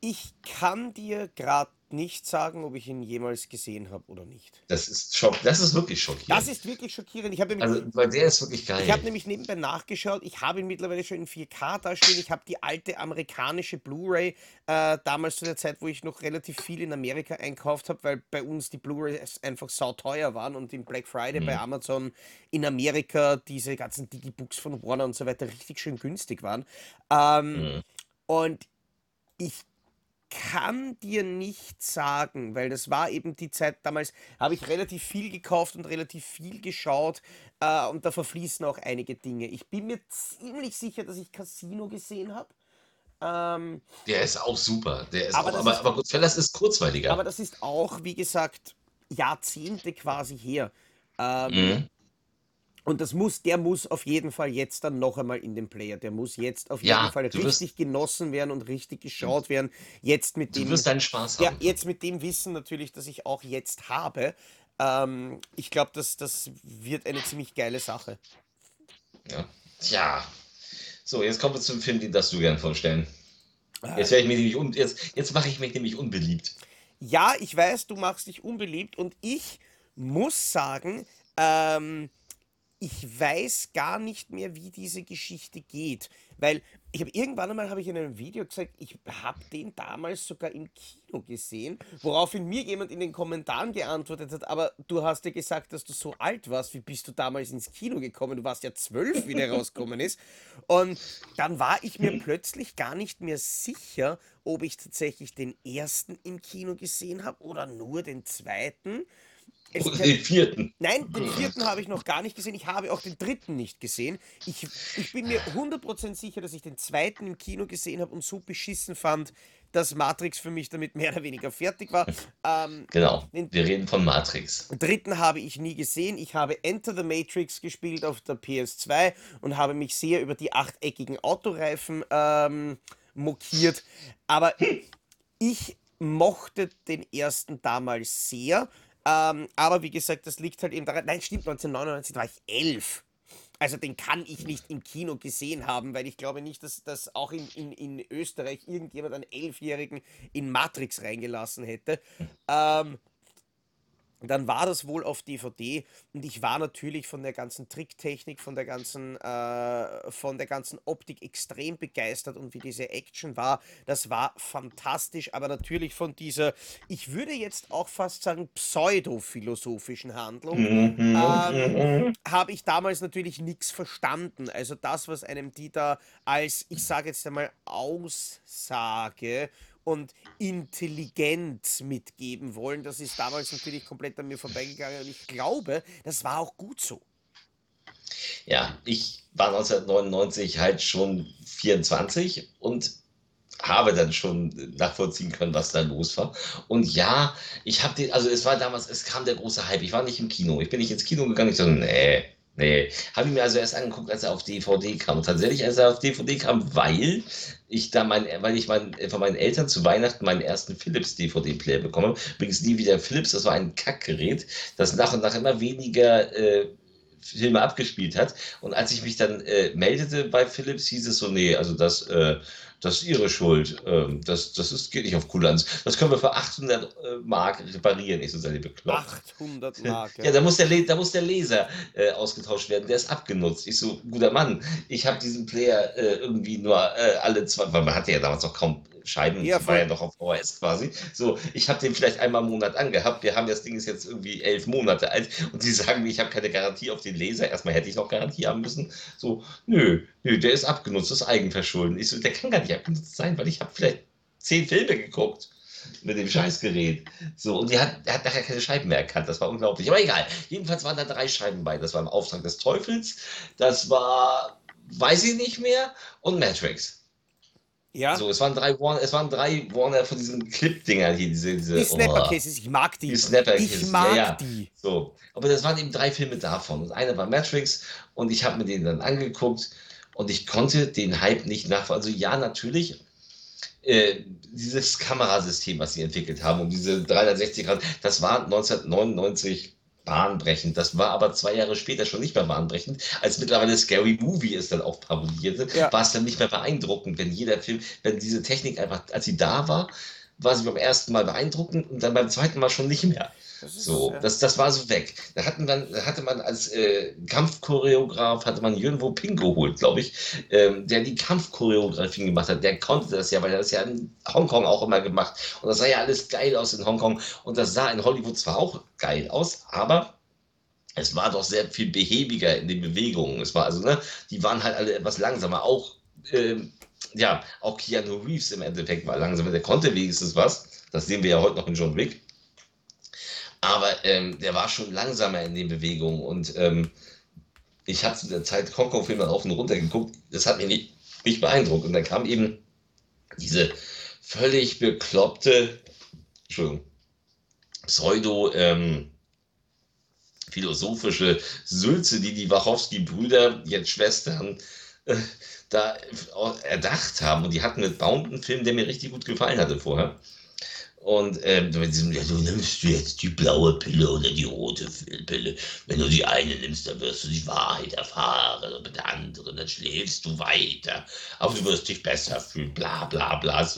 Ich kann dir gerade nicht sagen, ob ich ihn jemals gesehen habe oder nicht. Das ist schock, das ist wirklich schockierend. Das ist wirklich schockierend. Ich habe nämlich, also, weil der ist wirklich geil. Ich habe nämlich nebenbei nachgeschaut. Ich habe ihn mittlerweile schon in 4K da stehen. Ich habe die alte amerikanische Blu-ray äh, damals zu der Zeit, wo ich noch relativ viel in Amerika einkauft habe, weil bei uns die Blu-rays einfach sauteuer waren und im Black Friday mhm. bei Amazon in Amerika diese ganzen Digibooks von Warner und so weiter richtig schön günstig waren. Ähm, mhm. Und ich kann dir nicht sagen, weil das war eben die Zeit damals, habe ich relativ viel gekauft und relativ viel geschaut äh, und da verfließen auch einige Dinge. Ich bin mir ziemlich sicher, dass ich Casino gesehen habe. Ähm, der ist auch super. Der ist aber, auch, aber, ist, aber Goodfellas ist kurzweiliger. Aber das ist auch, wie gesagt, Jahrzehnte quasi her. Ähm, mhm. Und das muss, der muss auf jeden Fall jetzt dann noch einmal in den Player. Der muss jetzt auf jeden ja, Fall richtig wirst, genossen werden und richtig geschaut werden. Jetzt mit dem. Du wirst deinen Spaß haben. Ja, jetzt mit dem Wissen natürlich, das ich auch jetzt habe. Ähm, ich glaube, das, das wird eine ziemlich geile Sache. Ja. Tja. So, jetzt kommen wir zum Film, den darfst du gern vorstellen. Ah. Jetzt werde ich mich nämlich un jetzt, jetzt mache ich mich nämlich unbeliebt. Ja, ich weiß, du machst dich unbeliebt und ich muss sagen, ähm, ich weiß gar nicht mehr, wie diese Geschichte geht. Weil ich habe irgendwann einmal habe ich in einem Video gesagt, ich habe den damals sogar im Kino gesehen, woraufhin mir jemand in den Kommentaren geantwortet hat, aber du hast ja gesagt, dass du so alt warst, wie bist du damals ins Kino gekommen? Du warst ja zwölf, wie der rausgekommen ist. Und dann war ich mir plötzlich gar nicht mehr sicher, ob ich tatsächlich den ersten im Kino gesehen habe oder nur den zweiten. Es Oder den vierten. Nein, den vierten habe ich noch gar nicht gesehen. Ich habe auch den dritten nicht gesehen. Ich, ich bin mir 100% sicher, dass ich den zweiten im Kino gesehen habe und so beschissen fand, dass Matrix für mich damit mehr oder weniger fertig war. Ähm, genau, wir reden von Matrix. Den dritten habe ich nie gesehen. Ich habe Enter the Matrix gespielt auf der PS2 und habe mich sehr über die achteckigen Autoreifen ähm, mokiert. Aber ich mochte den ersten damals sehr ähm, aber wie gesagt, das liegt halt eben daran. Nein, stimmt, 1999 war ich elf. Also den kann ich nicht im Kino gesehen haben, weil ich glaube nicht, dass, dass auch in, in, in Österreich irgendjemand einen Elfjährigen in Matrix reingelassen hätte. Ähm, dann war das wohl auf DVD und ich war natürlich von der ganzen Tricktechnik, von der ganzen, äh, von der ganzen Optik extrem begeistert und wie diese Action war, das war fantastisch, aber natürlich von dieser, ich würde jetzt auch fast sagen, pseudophilosophischen Handlung, mhm, ähm, habe ich damals natürlich nichts verstanden. Also das, was einem die da als, ich sage jetzt einmal, Aussage und Intelligenz mitgeben wollen. Das ist damals natürlich komplett an mir vorbeigegangen und ich glaube, das war auch gut so. Ja, ich war 1999 halt schon 24 und habe dann schon nachvollziehen können, was da los war. Und ja, ich habe den, also es war damals, es kam der große Hype. Ich war nicht im Kino. Ich bin nicht ins Kino gegangen. Ich dachte, nee, nee. Habe ich mir also erst angeguckt, als er auf DVD kam. Und tatsächlich, als er auf DVD kam, weil ich da mein, weil ich mein, von meinen Eltern zu Weihnachten meinen ersten Philips DVD-Player bekomme. Übrigens nie wieder Philips, das war ein Kackgerät, das nach und nach immer weniger äh, Filme abgespielt hat. Und als ich mich dann äh, meldete bei Philips, hieß es so, nee, also das, äh, das ist ihre Schuld. Ähm, das, das ist, geht nicht auf Kulanz. Das können wir für 800 äh, Mark reparieren. Ich so, seid ihr bekloppt. 800 Mark. Ja, da muss der, da muss der Laser äh, ausgetauscht werden. Der ist abgenutzt. Ich so, guter Mann, ich habe diesen Player äh, irgendwie nur äh, alle zwei, weil man hatte ja damals noch kaum Scheiben, ja, war ja noch auf VHS quasi. So, ich habe den vielleicht einmal im Monat angehabt. Wir haben das Ding ist jetzt irgendwie elf Monate alt und sie sagen mir, ich habe keine Garantie auf den Laser. Erstmal hätte ich noch Garantie haben müssen. So, nö, nö, der ist abgenutzt, das ist Eigenverschulden. Ich so, der kann gar nicht abgenutzt sein, weil ich habe vielleicht zehn Filme geguckt mit dem Scheißgerät. So, und die hat, er hat nachher keine Scheiben mehr erkannt. Das war unglaublich. Aber egal. Jedenfalls waren da drei Scheiben bei. Das war im Auftrag des Teufels. Das war, weiß ich nicht mehr. Und Matrix. Ja. So, es waren drei Warner, es waren drei Warner von diesen Clip-Dingern hier, diese, diese die Snapper-Cases, ich mag die. Die Snapper-Cases, ich mag ja, ja. die. So, aber das waren eben drei Filme davon. Und einer war Matrix und ich habe mir den dann angeguckt und ich konnte den Hype nicht nachvollziehen. Also ja, natürlich, äh, dieses Kamerasystem, was sie entwickelt haben, und diese 360 Grad, das war 1999 bahnbrechend. Das war aber zwei Jahre später schon nicht mehr bahnbrechend. Als mittlerweile Scary Movie es dann auch parodierte, ja. war es dann nicht mehr beeindruckend, wenn jeder Film, wenn diese Technik einfach, als sie da war, war sie beim ersten Mal beeindruckend und dann beim zweiten Mal schon nicht mehr. Das ist, so, ja. das, das war so weg. Da hatten man, hatte man als äh, Kampfchoreograf, hatte man Jürgen Ping geholt, glaube ich, ähm, der die Kampfchoreografien gemacht hat. Der konnte das ja, weil er das ja in Hongkong auch immer gemacht. Und das sah ja alles geil aus in Hongkong. Und das sah in Hollywood zwar auch geil aus, aber es war doch sehr viel behäbiger in den Bewegungen. Es war also, ne, die waren halt alle etwas langsamer. Auch, ähm, ja, auch Keanu Reeves im Endeffekt war langsamer. Der konnte wenigstens was. Das sehen wir ja heute noch in John Wick. Aber ähm, der war schon langsamer in den Bewegungen und ähm, ich habe zu der Zeit Hongkong-Filme auf und runter geguckt. Das hat mich nicht, nicht beeindruckt. Und dann kam eben diese völlig bekloppte, Entschuldigung, Pseudo- ähm, philosophische Sülze, die die Wachowski-Brüder, jetzt Schwestern, äh, da erdacht haben. Und die hatten mit Bound einen Film, der mir richtig gut gefallen hatte vorher. Und ähm, du nimmst jetzt die blaue Pille oder die rote Pille. Wenn du die eine nimmst, dann wirst du die Wahrheit erfahren. Und mit der anderen, dann schläfst du weiter. Aber du wirst dich besser fühlen. Bla bla bla.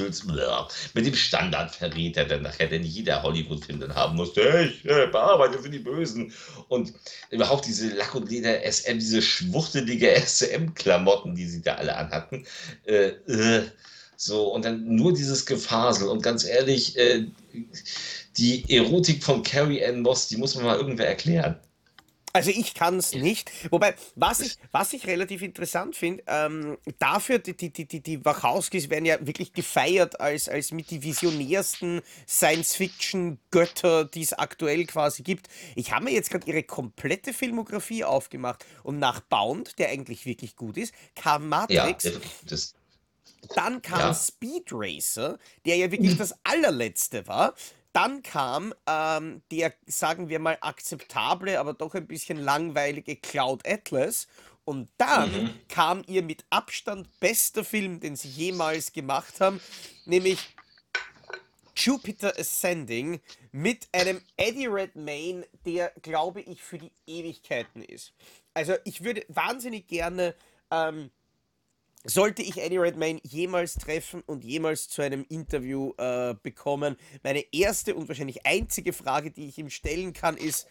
Mit dem Standardverräter, der nachher denn jeder Hollywood-Film dann haben muss. Ich äh, bearbeite für die Bösen. Und überhaupt diese Lack- und Leder-SM, diese schwuchtelige SM-Klamotten, die sie da alle anhatten. Äh, äh, so, und dann nur dieses Gefasel. Und ganz ehrlich, äh, die Erotik von Carrie Ann Moss, die muss man mal irgendwer erklären. Also ich kann es nicht. Wobei, was ich, was ich relativ interessant finde, ähm, dafür, die, die, die, die Wachowskis werden ja wirklich gefeiert als, als mit die visionärsten Science-Fiction-Götter, die es aktuell quasi gibt. Ich habe mir jetzt gerade ihre komplette Filmografie aufgemacht und nach Bound, der eigentlich wirklich gut ist, kam Matrix. Ja, das, dann kam ja. Speed Racer, der ja wirklich das allerletzte war. Dann kam ähm, der, sagen wir mal, akzeptable, aber doch ein bisschen langweilige Cloud Atlas. Und dann mhm. kam ihr mit Abstand bester Film, den sie jemals gemacht haben, nämlich Jupiter Ascending mit einem Eddie Redmayne, der, glaube ich, für die Ewigkeiten ist. Also ich würde wahnsinnig gerne ähm, sollte ich Eddie Redmayne jemals treffen und jemals zu einem Interview äh, bekommen, meine erste und wahrscheinlich einzige Frage, die ich ihm stellen kann, ist,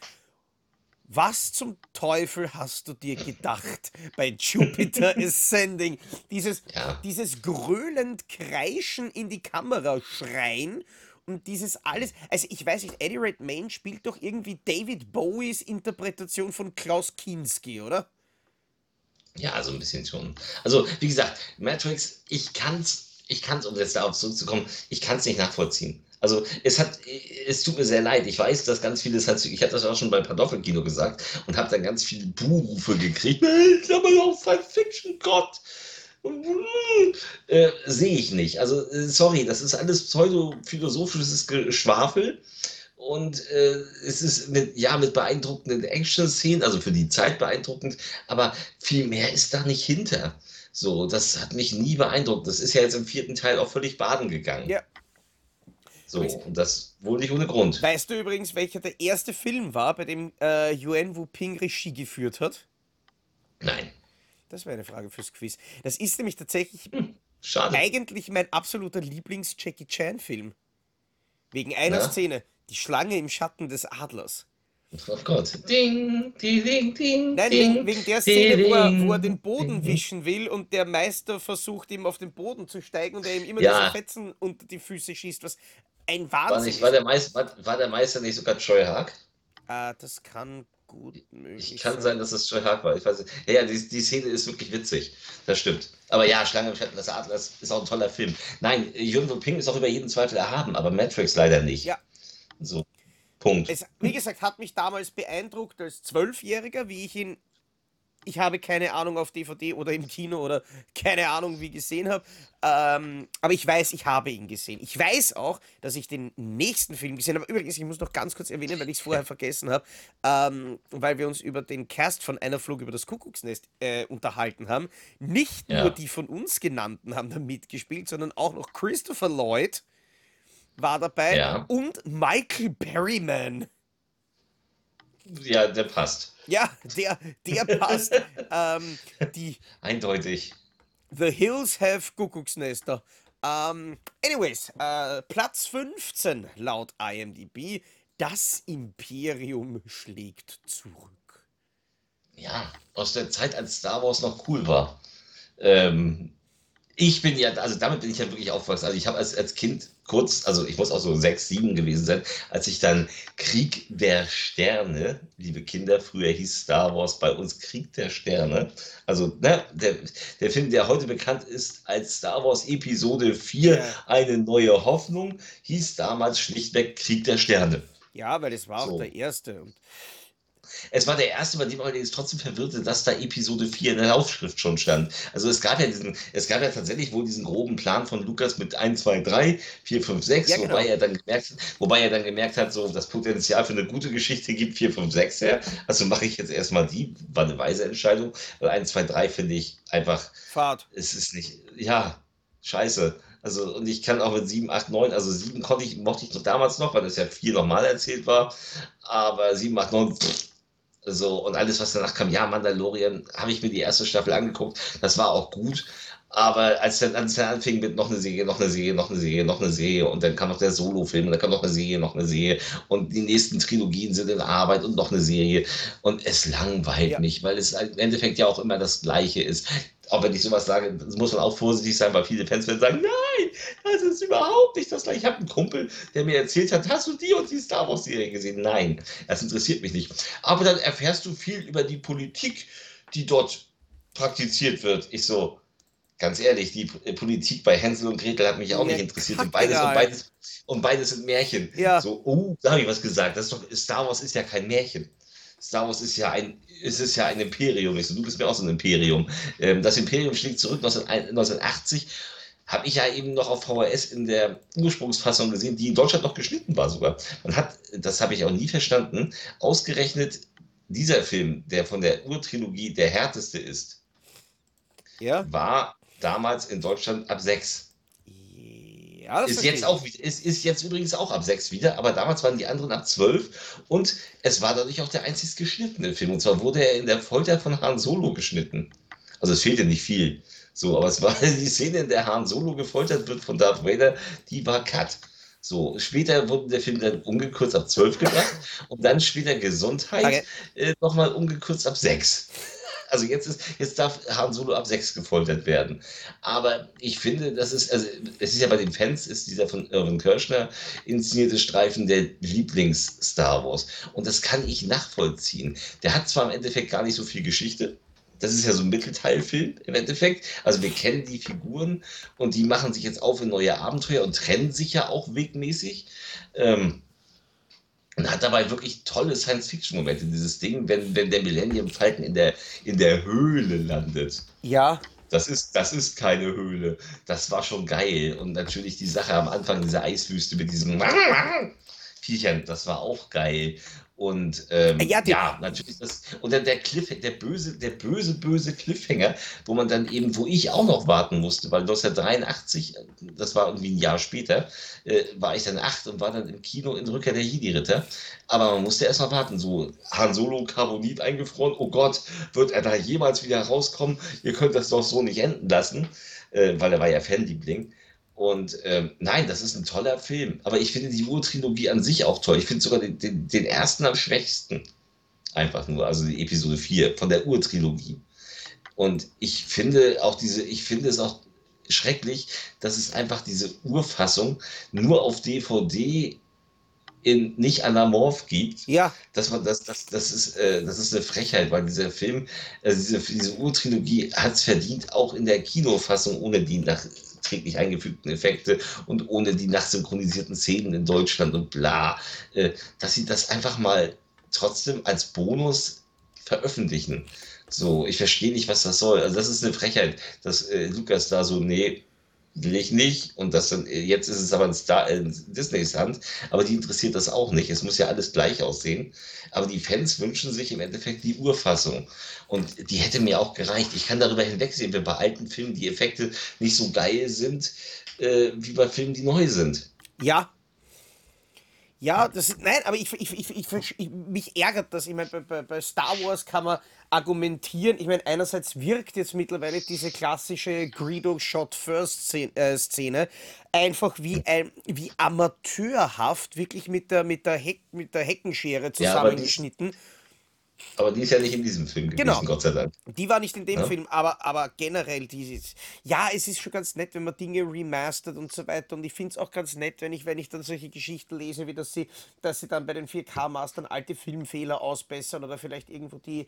was zum Teufel hast du dir gedacht bei Jupiter Ascending? Dieses, ja. dieses gröhlend Kreischen in die Kamera schreien und dieses alles. Also, ich weiß nicht, Eddie Redmayne spielt doch irgendwie David Bowies Interpretation von Klaus Kinski, oder? Ja, so ein bisschen schon. Also, wie gesagt, Matrix, ich kann's, ich kann's, um jetzt darauf zurückzukommen, ich kann's nicht nachvollziehen. Also es hat, es tut mir sehr leid. Ich weiß, dass ganz vieles hat, ich hatte das auch schon bei Pantoffelkino gesagt und habe dann ganz viele Buhrufe gekriegt. Ich aber doch Science Fiction Gott. Äh, Sehe ich nicht. Also, äh, sorry, das ist alles pseudophilosophisches Geschwafel. Und äh, es ist mit, ja, mit beeindruckenden Action-Szenen, also für die Zeit beeindruckend, aber viel mehr ist da nicht hinter. So, das hat mich nie beeindruckt. Das ist ja jetzt im vierten Teil auch völlig baden gegangen. Ja. So, und das wohl nicht ohne Grund. Weißt du übrigens, welcher der erste Film war, bei dem äh, Yuan Wu Ping Regie geführt hat? Nein. Das wäre eine Frage fürs Quiz. Das ist nämlich tatsächlich hm, eigentlich mein absoluter Lieblings-Jackie Chan-Film. Wegen einer Na? Szene. Die Schlange im Schatten des Adlers. Oh Gott. Ding, ding, ding, ding. Nein, wegen, wegen der Szene, wo er, wo er den Boden wischen will und der Meister versucht, ihm auf den Boden zu steigen und er ihm immer ja. diese Fetzen unter die Füße schießt, was ein Wahnsinn war, nicht, war, der Meister, war, war der Meister nicht sogar Troy Haag? Ah, das kann gut möglich Ich kann sein, dass es Troy Haag war. Ich weiß nicht. Ja, ja die, die Szene ist wirklich witzig. Das stimmt. Aber ja, Schlange im Schatten des Adlers ist auch ein toller Film. Nein, Jürgen Ping ist auch über jeden Zweifel erhaben, aber Matrix leider nicht. Ja. So. Punkt. Es, wie gesagt, hat mich damals beeindruckt als Zwölfjähriger, wie ich ihn, ich habe keine Ahnung auf DVD oder im Kino oder keine Ahnung wie gesehen habe, ähm, aber ich weiß, ich habe ihn gesehen. Ich weiß auch, dass ich den nächsten Film gesehen habe. Übrigens, ich muss noch ganz kurz erwähnen, weil ich es vorher vergessen habe, ähm, weil wir uns über den Cast von Einer Flug über das Kuckucksnest äh, unterhalten haben. Nicht ja. nur die von uns genannten haben da mitgespielt, sondern auch noch Christopher Lloyd war dabei ja. und Michael Berryman. Ja, der passt. Ja, der, der passt. ähm, die, Eindeutig. The Hills Have Kuckucksnester. Ähm, anyways, äh, Platz 15 laut IMDb. Das Imperium schlägt zurück. Ja, aus der Zeit, als Star Wars noch cool war. Ähm, ich bin ja, also damit bin ich ja wirklich aufgewachsen. Also ich habe als, als Kind kurz, also ich muss auch so sechs, sieben gewesen sein, als ich dann Krieg der Sterne, liebe Kinder, früher hieß Star Wars bei uns Krieg der Sterne. Also ne, der, der Film, der heute bekannt ist als Star Wars Episode 4, ja. eine neue Hoffnung, hieß damals schlichtweg Krieg der Sterne. Ja, weil es war so. auch der erste. Und es war der erste, bei dem allerdings trotzdem verwirrte, dass da Episode 4 in der Aufschrift schon stand. Also es gab ja diesen, es gab ja tatsächlich wohl diesen groben Plan von Lukas mit 1, 2, 3, 4, 5, 6, ja, genau. wobei, er dann gemerkt, wobei er dann gemerkt hat, so das Potenzial für eine gute Geschichte gibt 4, 5, 6 her. Also mache ich jetzt erstmal die, war eine weise Entscheidung, weil 1, 2, 3 finde ich einfach. Fahrt. Es ist nicht, ja, scheiße. Also, und ich kann auch mit 7, 8, 9, also 7 konnte ich, mochte ich noch damals noch, weil das ja 4 nochmal erzählt war. Aber 7, 8, 9, pff, so, und alles, was danach kam, ja, Mandalorian, habe ich mir die erste Staffel angeguckt, das war auch gut. Aber als dann, als dann anfing mit noch eine Serie, noch eine Serie, noch eine Serie, noch eine Serie und dann kam noch der Solo-Film und dann kam noch eine Serie, noch eine Serie und die nächsten Trilogien sind in Arbeit und noch eine Serie und es langweilt ja. mich, weil es im Endeffekt ja auch immer das Gleiche ist auch wenn ich sowas sage, muss man auch vorsichtig sein, weil viele Fans werden sagen, nein, das ist überhaupt nicht das gleiche. Ich habe einen Kumpel, der mir erzählt hat, hast du die und die Star Wars Serie gesehen? Nein, das interessiert mich nicht. Aber dann erfährst du viel über die Politik, die dort praktiziert wird. Ich so, ganz ehrlich, die Politik bei Hänsel und Gretel hat mich auch nicht interessiert. Und beides, und beides, und beides sind Märchen. Ja. So, oh, da habe ich was gesagt. Das ist doch, Star Wars ist ja kein Märchen. Star Wars ist ja ein, ist es ja ein Imperium. Ich so, du bist mir auch so ein Imperium. Ähm, das Imperium schlägt zurück 1980 habe ich ja eben noch auf VHS in der Ursprungsfassung gesehen, die in Deutschland noch geschnitten war sogar. Man hat, das habe ich auch nie verstanden, ausgerechnet dieser Film, der von der Urtrilogie der härteste ist, ja. war damals in Deutschland ab 6. Ja, ist jetzt auch ist, ist jetzt übrigens auch ab 6 wieder, aber damals waren die anderen ab 12 und es war dadurch auch der einzig geschnittene Film. Und zwar wurde er in der Folter von Han Solo geschnitten. Also es fehlte nicht viel. So, aber es war die Szene, in der Han Solo gefoltert wird von Darth Vader, die war cut. So, später wurde der Film dann umgekürzt ab 12 gebracht und dann später Gesundheit okay. äh, nochmal umgekürzt ab 6. Also jetzt ist, jetzt darf Han Solo ab 6 gefoltert werden. Aber ich finde, das ist, also es ist ja bei den Fans, ist dieser von Irvin Kirschner inszenierte Streifen der Lieblings-Star Wars. Und das kann ich nachvollziehen. Der hat zwar im Endeffekt gar nicht so viel Geschichte, das ist ja so ein Mittelteilfilm im Endeffekt. Also wir kennen die Figuren und die machen sich jetzt auf in neue Abenteuer und trennen sich ja auch wegmäßig. Ähm, und hat dabei wirklich tolle Science-Fiction-Momente. Dieses Ding, wenn, wenn der Millennium Falcon in der, in der Höhle landet. Ja. das ist, das ist keine Höhle. Das war schon geil. Und natürlich die Sache am Anfang dieser Eiswüste mit diesem Viechern, das war auch geil. Und ähm, Ja, ja, natürlich das. Und dann der Cliff, der böse, der böse, böse Cliffhanger, wo man dann eben, wo ich auch noch warten musste, weil 1983, das war irgendwie ein Jahr später, äh, war ich dann acht und war dann im Kino in Rückkehr der Jedi-Ritter. Aber man musste erst mal warten, so Han Solo Carbonit eingefroren, oh Gott, wird er da jemals wieder rauskommen? Ihr könnt das doch so nicht enden lassen, äh, weil er war ja Fanliebling. Und ähm, nein, das ist ein toller Film. Aber ich finde die Urtrilogie an sich auch toll. Ich finde sogar den, den, den ersten am schwächsten. Einfach nur, also die Episode 4 von der Urtrilogie. Und ich finde auch diese, ich finde es auch schrecklich, dass es einfach diese Urfassung nur auf DVD in nicht anamorph gibt, ja, dass man das, das, das ist, äh, das ist eine Frechheit, weil dieser Film, also diese, diese Urtrilogie hat es verdient, auch in der Kinofassung ohne die nachträglich eingefügten Effekte und ohne die nachsynchronisierten Szenen in Deutschland und bla, äh, dass sie das einfach mal trotzdem als Bonus veröffentlichen. So, ich verstehe nicht, was das soll. Also das ist eine Frechheit, dass äh, Lukas da so, nee, will ich nicht. Und das dann, jetzt ist es aber in, Star, in Disneys Hand, aber die interessiert das auch nicht. Es muss ja alles gleich aussehen. Aber die Fans wünschen sich im Endeffekt die Urfassung. Und die hätte mir auch gereicht. Ich kann darüber hinwegsehen, wenn bei alten Filmen die Effekte nicht so geil sind, äh, wie bei Filmen, die neu sind. ja, Ja, das nein, aber ich, ich, ich, ich, mich ärgert das. Ich meine, bei, bei Star Wars kann man argumentieren. Ich meine, einerseits wirkt jetzt mittlerweile diese klassische Greedo Shot First Szene, äh, Szene einfach wie ein, wie amateurhaft, wirklich mit der, mit der, Heck, mit der Heckenschere Ja, aber die, ist ja nicht in diesem Film Genau. gewesen, Gott sei Dank. Die war nicht in dem Ja? Film, aber, aber generell dieses. Ja, es ist schon ganz nett, wenn man Dinge remastert und so weiter. Und ich finde es auch ganz nett, wenn ich, wenn ich dann solche Geschichten lese, wie dass sie, dass sie dann bei den 4K-Mastern alte Filmfehler ausbessern oder vielleicht irgendwo die,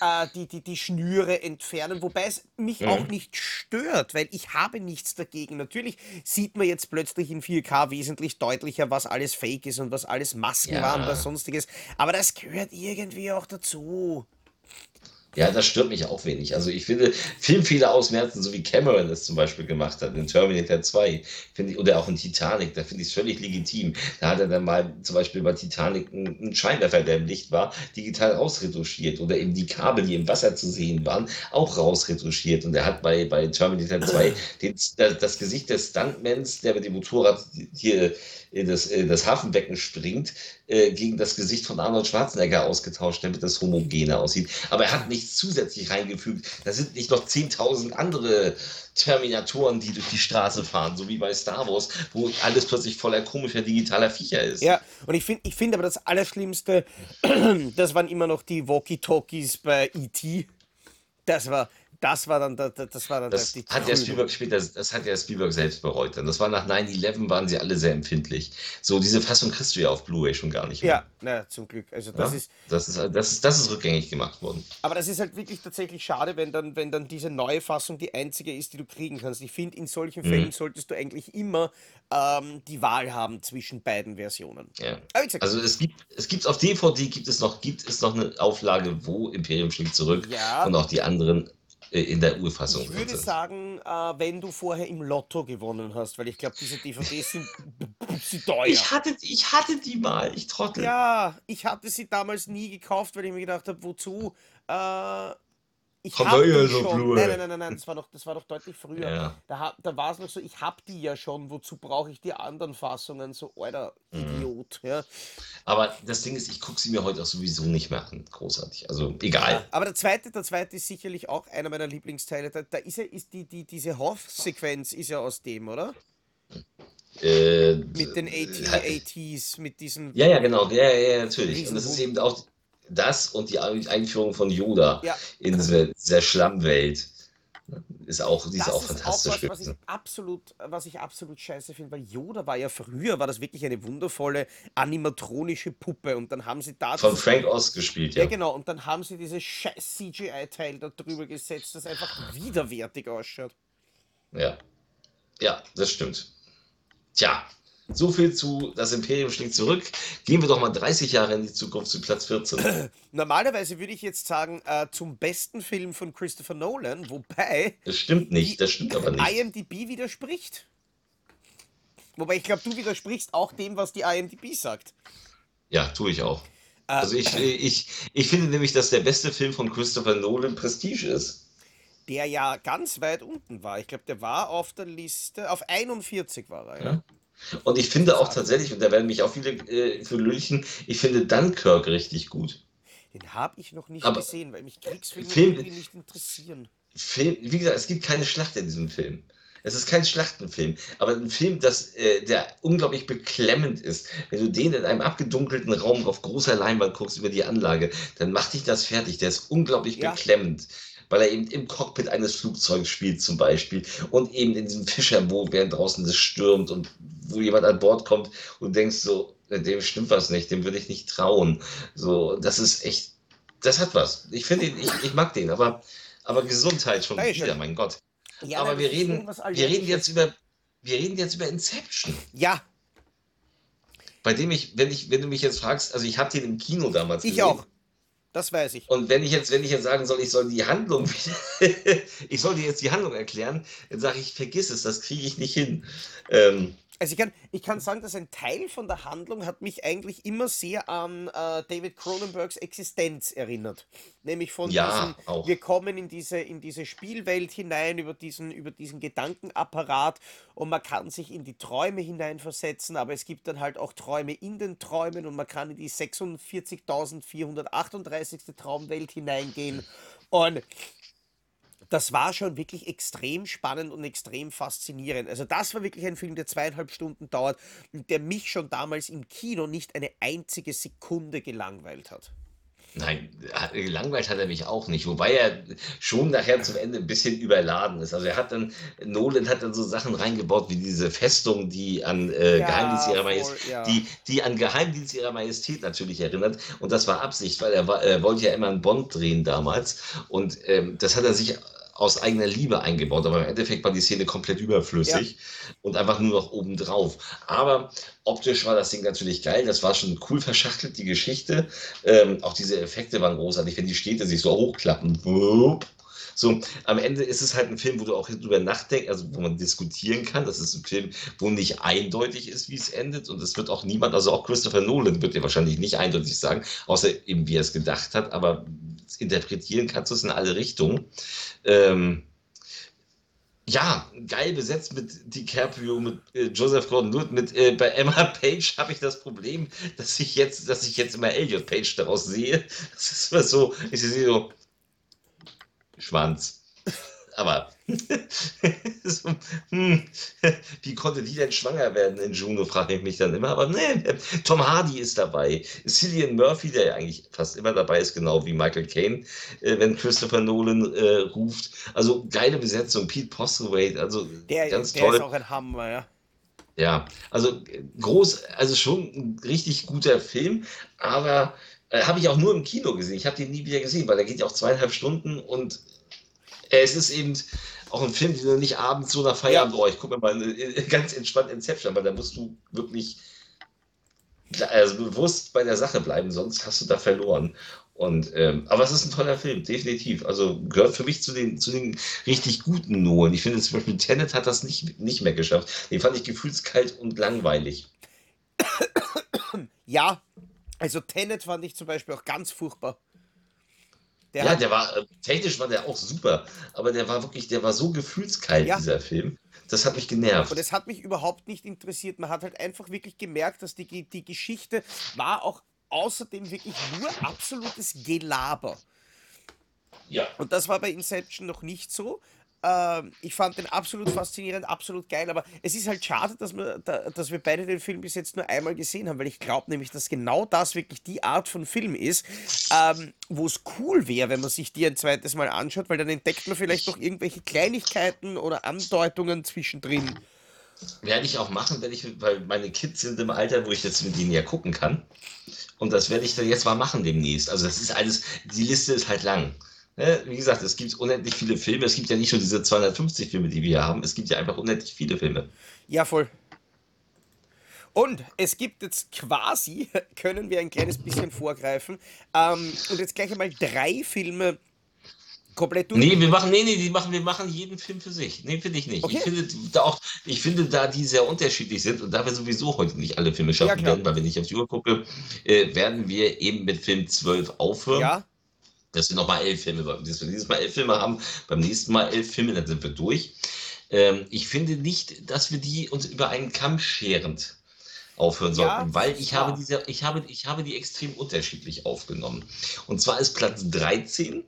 äh, die, die, die Schnüre entfernen. Wobei es mich auch Mhm. nicht stört, weil ich habe nichts dagegen. Natürlich sieht man jetzt plötzlich in 4K wesentlich deutlicher, was alles Fake ist und was alles Masken waren oder Ja. sonstiges. Aber das gehört irgendwie auch dazu. Ja, das stört mich auch wenig. Also ich finde Filmfehler ausmerzen, so wie Cameron es zum Beispiel gemacht hat in Terminator 2, finde ich, oder auch in Titanic, da finde ich es völlig legitim. Da hat er dann mal zum Beispiel bei Titanic einen einen Scheinwerfer, der im Licht war, digital rausretuschiert oder eben die Kabel, die im Wasser zu sehen waren, auch rausretuschiert. Und er hat bei, bei Terminator 2 den, das, das Gesicht des Stuntmans, der mit dem Motorrad hier in das, in das Hafenbecken springt, äh, gegen das Gesicht von Arnold Schwarzenegger ausgetauscht, damit das homogener aussieht. Aber er hat nichts zusätzlich reingefügt. Da sind nicht noch 10.000 andere Terminatoren, die durch die Straße fahren, so wie bei Star Wars, wo alles plötzlich voller komischer digitaler Viecher ist. Ja, und ich finde ich find aber das Allerschlimmste, das waren immer noch die Walkie-Talkies bei E.T. Das war, das war dann, der- das war dann Das die hat ja. Spielberg später, das hat ja Spielberg selbst bereut. dann. Das war nach 9-11 waren sie alle sehr empfindlich. So, diese Fassung kriegst du ja auf Blu-ray schon gar nicht mehr. Ja, na, zum Glück. Also das Ja? ist, Das ist, das ist, das ist rückgängig gemacht worden. aber das ist halt wirklich tatsächlich schade, wenn dann, wenn dann diese neue Fassung die einzige ist, die du kriegen kannst. Ich finde, in solchen Fällen Mhm. solltest du eigentlich immer ähm, die Wahl haben zwischen beiden Versionen. Ja. Gesagt, Also es gibt, es gibt auf DVD gibt es noch, gibt es noch eine Auflage, wo Imperium schlägt zurück Ja. und auch die anderen in der Urfassung ich würde sagen, äh, wenn du vorher im Lotto gewonnen hast, weil ich glaube, diese DVDs sind, sind teuer. Ich hatte, ich hatte die mal, ich trottel. Ja, ich hatte sie damals nie gekauft, weil ich mir gedacht habe, wozu? Äh, ich habe so schon. Blu-ray. Nein, nein, nein, nein, nein, das war doch, das war doch deutlich früher. Ja. Da, da war es noch so, ich habe die ja schon, wozu brauche ich die anderen Fassungen? So, alter Mhm. Idiot. Ja. Aber das Ding ist, ich gucke sie mir heute auch sowieso nicht mehr an. Großartig. Also egal. Aber der zweite, der zweite ist sicherlich auch einer meiner Lieblingsteile. Da, da ist ja, ist die, die, diese Hoff-Sequenz ist ja aus dem, oder? Äh, Mit den äh, AT-ATs, mit diesen. Ja, ja, genau. Ja, ja, ja, natürlich. Und das ist eben auch das und die Einführung von Yoda Ja. in dieser, dieser Schlammwelt. Ist auch, die ist Das auch ist fantastisch auch was, was ich gewesen. absolut, was ich absolut scheiße finde, weil Yoda war ja früher, war das wirklich eine wundervolle animatronische Puppe und dann haben sie da Von Frank Oz gespielt, ja ja. genau und dann haben sie dieses scheiß CGI-Teil da drüber gesetzt, das einfach widerwärtig ausschaut. Ja. Ja, das stimmt. Tja, so viel zu Das Imperium schlägt zurück. Gehen wir doch mal 30 Jahre in die Zukunft zu Platz 14. Normalerweise würde ich jetzt sagen, äh, zum besten Film von Christopher Nolan, wobei Das stimmt nicht, das stimmt aber nicht. IMDb widerspricht. Wobei ich glaube, du widersprichst auch dem, was die IMDb sagt. Ja, tue ich auch. Äh, Also ich, ich, ich finde nämlich, dass der beste Film von Christopher Nolan Prestige ist. der ja ganz weit unten war. Ich glaube, der war auf der Liste, auf 41 war er. Ja. Ja. Und ich finde auch tatsächlich, und da werden mich auch viele äh, für lünchen, ich finde Dunkirk richtig gut. Den habe ich noch nicht Aber gesehen, weil mich Kriegsfilme Film- nicht interessieren. Film, wie gesagt, es gibt keine Schlacht in diesem Film. Es ist kein Schlachtenfilm, aber ein Film, das, äh, der unglaublich beklemmend ist. Wenn du den in einem abgedunkelten Raum auf großer Leinwand guckst über die Anlage, dann macht dich das fertig. Der ist unglaublich Ja. beklemmend, weil er eben im Cockpit eines Flugzeugs spielt zum Beispiel und eben in diesem Fischerboot, während draußen es stürmt und wo jemand an Bord kommt und denkst so, dem stimmt was nicht, dem würde ich nicht trauen. So, das ist echt, das hat was. Ich finde ihn, ich, ich mag den, aber, aber Gesundheit schon Dankeschön. wieder, mein Gott. Ja, Aber wir reden, wir reden jetzt über, wir reden jetzt über Inception, Ja, bei dem ich, wenn ich, wenn du mich jetzt fragst, also ich habe den im Kino damals ich gesehen. auch. Das weiß ich. Und wenn ich jetzt, wenn ich jetzt sagen soll, ich soll die Handlung, ich soll dir jetzt die Handlung erklären, dann sage ich, vergiss es, das kriege ich nicht hin. Ähm, Also ich kann, ich kann sagen, dass ein Teil von der Handlung hat mich eigentlich immer sehr an äh, David Cronenbergs Existenz erinnert. Nämlich von Ja, diesem, auch. wir kommen in diese, in diese Spielwelt hinein, über diesen, über diesen Gedankenapparat und man kann sich in die Träume hineinversetzen, aber es gibt dann halt auch Träume in den Träumen und man kann in die 46.438. Traumwelt hineingehen. Und das war schon wirklich extrem spannend und extrem faszinierend. Also das war wirklich ein Film, der zweieinhalb Stunden dauert und der mich schon damals im Kino nicht eine einzige Sekunde gelangweilt hat. Nein, gelangweilt hat er mich auch nicht, wobei er schon nachher zum Ende ein bisschen überladen ist. Also er hat dann, Nolan hat dann so Sachen reingebaut wie diese Festung, die an äh, Ja, Geheimdienst ihrer Majestät, ja. die, die an Geheimdienst ihrer Majestät natürlich erinnert. Und das war Absicht, weil er, war, er wollte ja immer einen Bond drehen damals. Und ähm, das hat er sich aus eigener Liebe eingebaut, aber im Endeffekt war die Szene komplett überflüssig und einfach nur noch obendrauf. Aber optisch war das Ding natürlich geil, das war schon cool verschachtelt, die Geschichte. Ähm, auch diese Effekte waren großartig, wenn die Städte sich so hochklappen. So, am Ende ist es halt ein Film, wo du auch drüber nachdenkst, also wo man diskutieren kann. Das ist ein Film, wo nicht eindeutig ist, wie es endet. Und es wird auch niemand, also auch Christopher Nolan wird dir wahrscheinlich nicht eindeutig sagen, außer eben wie er es gedacht hat, aber interpretieren kannst du es in alle Richtungen. Ähm, ja, geil besetzt mit DiCaprio, mit äh, Joseph Gordon-Levitt, mit äh, bei Emma Page habe ich das Problem, dass ich jetzt, dass ich jetzt immer Elliot Page daraus sehe. Das ist immer so, ich sehe so Schwanz. Aber so, hm, wie konnte die denn schwanger werden in Juno, frage ich mich dann immer. Aber nee, Tom Hardy ist dabei. Cillian Murphy, der ja eigentlich fast immer dabei ist, genau wie Michael Caine, äh, wenn Christopher Nolan äh, ruft. Also geile Besetzung, Pete Postlewaite, also Der, ganz der toll. ist auch ein Hammer, ja. Ja, also groß, also schon ein richtig guter Film, aber äh, habe ich auch nur im Kino gesehen. Ich habe den nie wieder gesehen, weil der geht ja auch zweieinhalb Stunden und es ist eben auch ein Film, den du nicht abends so nach Feierabend, oh, ich gucke mir mal äh, ganz entspannt Inception, weil da musst du wirklich also bewusst bei der Sache bleiben, sonst hast du da verloren. Und, ähm, aber es ist ein toller Film, definitiv. Also gehört für mich zu den, zu den richtig guten Nolen. Ich finde zum Beispiel Tenet hat das nicht, nicht mehr geschafft. Den fand ich gefühlskalt und langweilig. Ja, also Tenet fand ich zum Beispiel auch ganz furchtbar. Der ja, der war, äh, technisch war der auch super, aber der war wirklich, der war so gefühlskalt, Ja. dieser Film. Das hat mich genervt. und es hat mich überhaupt nicht interessiert. Man hat halt einfach wirklich gemerkt, dass die, die Geschichte war auch außerdem wirklich nur absolutes Gelaber. Ja. Und das war bei Inception noch nicht so. Ähm, ich fand den absolut faszinierend, absolut geil, aber es ist halt schade, dass wir, da, dass wir beide den Film bis jetzt nur einmal gesehen haben, weil ich glaube nämlich, dass genau das wirklich die Art von Film ist, ähm, wo es cool wäre, wenn man sich die ein zweites Mal anschaut, weil dann entdeckt man vielleicht noch irgendwelche Kleinigkeiten oder Andeutungen zwischendrin. Werde ich auch machen, wenn ich, weil meine Kids sind im Alter, wo ich jetzt mit denen ja gucken kann. Und das werde ich dann jetzt mal machen demnächst. Also das ist alles, die Liste ist halt lang. Ne? Wie gesagt, es gibt unendlich viele Filme. Es gibt ja nicht nur diese 250 Filme, die wir hier haben. Es gibt ja einfach unendlich viele Filme. Ja, voll. Und es gibt jetzt quasi, können wir ein kleines bisschen vorgreifen, ähm, und jetzt gleich einmal drei Filme komplett durch. Nee, wir machen, nee, nee, die machen, wir machen jeden Film für sich. Nee, finde ich nicht. Okay. Ich, finde da auch, ich finde, da die sehr unterschiedlich sind und da wir sowieso heute nicht alle Filme schaffen ja, werden, weil wenn ich auf die Uhr gucke, äh, werden wir eben mit Film 12 aufhören. Ja. Dass wir nochmal elf Filme, dass wir dieses Mal elf Filme haben, beim nächsten Mal elf Filme, dann sind wir durch. Ähm, ich finde nicht, dass wir die uns über einen Kamm scherend aufhören sollten, ja, weil ich habe, diese, ich, habe, ich habe die extrem unterschiedlich aufgenommen. Und zwar ist Platz 13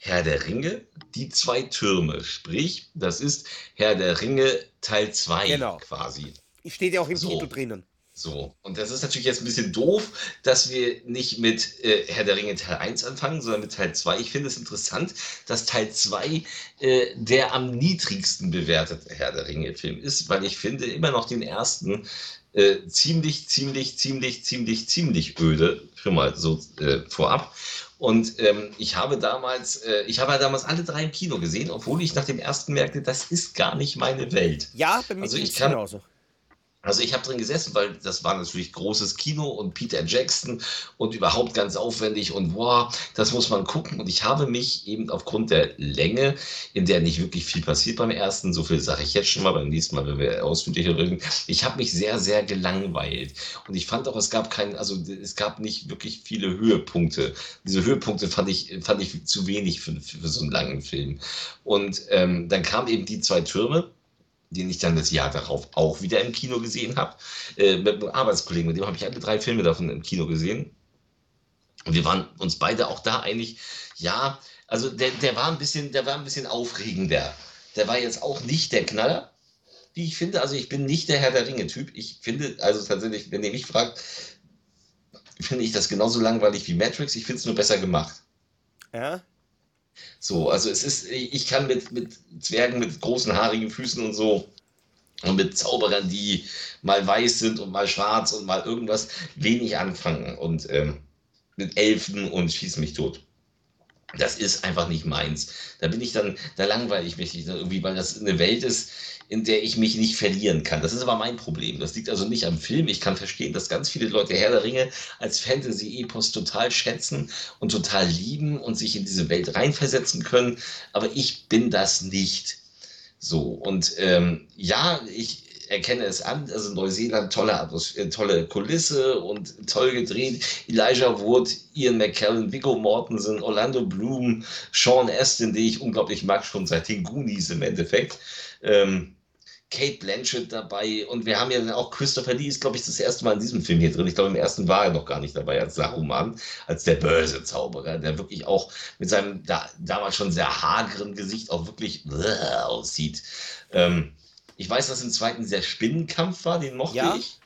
Herr der Ringe, die zwei Türme. Sprich, das ist Herr der Ringe Teil 2 genau. quasi. Steht ja auch im so. Titel drinnen. So, und das ist natürlich jetzt ein bisschen doof, dass wir nicht mit äh, Herr der Ringe Teil 1 anfangen, sondern mit Teil 2. Ich finde es interessant, dass Teil 2 äh, der am niedrigsten bewertete Herr der Ringe Film ist, weil ich finde immer noch den ersten äh, ziemlich, ziemlich, ziemlich, ziemlich, ziemlich öde, schon mal so äh, vorab. Und ähm, ich habe damals, äh, ich habe damals alle drei im Kino gesehen, obwohl ich nach dem ersten merkte, das ist gar nicht meine Welt. Ja, bei mir also ich kann, genauso. Also ich habe drin gesessen, weil das war natürlich großes Kino und Peter Jackson und überhaupt ganz aufwendig und wow, das muss man gucken. Und ich habe mich eben aufgrund der Länge, in der nicht wirklich viel passiert beim ersten, so viel sage ich jetzt schon mal, beim nächsten Mal, wenn wir ausführlicher reden, ich habe mich sehr, sehr gelangweilt. Und ich fand auch, es gab keinen, also es gab nicht wirklich viele Höhepunkte. Diese Höhepunkte fand ich, fand ich zu wenig für, für so einen langen Film. Und ähm, dann kamen eben die zwei Türme den ich dann das Jahr darauf auch wieder im Kino gesehen habe. Äh, mit einem Arbeitskollegen, mit dem habe ich alle drei Filme davon im Kino gesehen. Und wir waren uns beide auch da einig, ja, also der, der war ein bisschen, der war ein bisschen aufregender. Der war jetzt auch nicht der Knaller, wie ich finde. Also ich bin nicht der Herr der Ringe-Typ. Ich finde, also tatsächlich, wenn ihr mich fragt, finde ich das genauso langweilig wie Matrix. Ich finde es nur besser gemacht. Ja. So, also es ist, ich kann mit, mit Zwergen mit großen haarigen Füßen und so und mit Zauberern, die mal weiß sind und mal schwarz und mal irgendwas, wenig anfangen. Und ähm, mit Elfen und schieß mich tot. Das ist einfach nicht meins. Da bin ich dann, da langweile ich mich nicht irgendwie, weil das eine Welt ist, in der ich mich nicht verlieren kann. Das ist aber mein Problem. Das liegt also nicht am Film. Ich kann verstehen, dass ganz viele Leute Herr der Ringe als Fantasy-Epos total schätzen und total lieben und sich in diese Welt reinversetzen können. Aber ich bin das nicht. So, und ähm, ja, ich erkenne es an, also Neuseeland, tolle, Atmosphäre, tolle Kulisse und toll gedreht. Elijah Wood, Ian McKellen, Viggo Mortensen, Orlando Bloom, Sean Astin, den ich unglaublich mag, schon seit den Goonies im Endeffekt. Ähm, Kate Blanchett dabei und wir haben ja dann auch Christopher Lee ist, glaube ich, das erste Mal in diesem Film hier drin. Ich glaube, im ersten war er noch gar nicht dabei als Saruman, als der böse Zauberer, der wirklich auch mit seinem da, damals schon sehr hageren Gesicht auch wirklich aussieht. Ähm, ich weiß, dass im zweiten der Spinnenkampf war, den mochte ja. ich.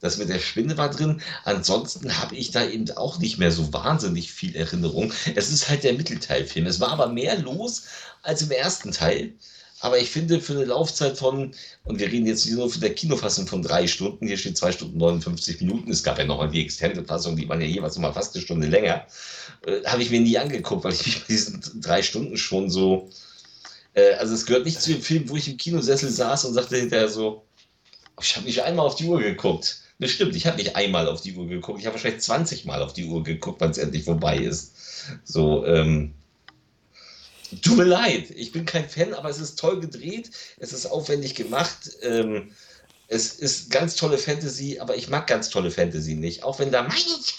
Das mit der Spinne war drin. Ansonsten habe ich da eben auch nicht mehr so wahnsinnig viel Erinnerung. Es ist halt der Mittelteilfilm. Es war aber mehr los als im ersten Teil. Aber ich finde, für eine Laufzeit von, und wir reden jetzt nur für der Kinofassung von drei Stunden, hier steht zwei Stunden 59 Minuten, es gab ja nochmal die Extended-Fassung, die waren ja jeweils nochmal fast eine Stunde länger, äh, habe ich mir nie angeguckt, weil ich mich bei diesen drei Stunden schon so, äh, also es gehört nicht zu dem Film, wo ich im Kinosessel saß und sagte hinterher so, ich habe nicht einmal auf die Uhr geguckt. Das stimmt, ich habe nicht einmal auf die Uhr geguckt, ich habe wahrscheinlich 20 Mal auf die Uhr geguckt, wann es endlich vorbei ist. So, ähm, Tut mir leid, ich bin kein Fan, aber es ist toll gedreht, es ist aufwendig gemacht. Ähm, es ist ganz tolle Fantasy, aber ich mag ganz tolle Fantasy nicht. Auch wenn da mein Schatz,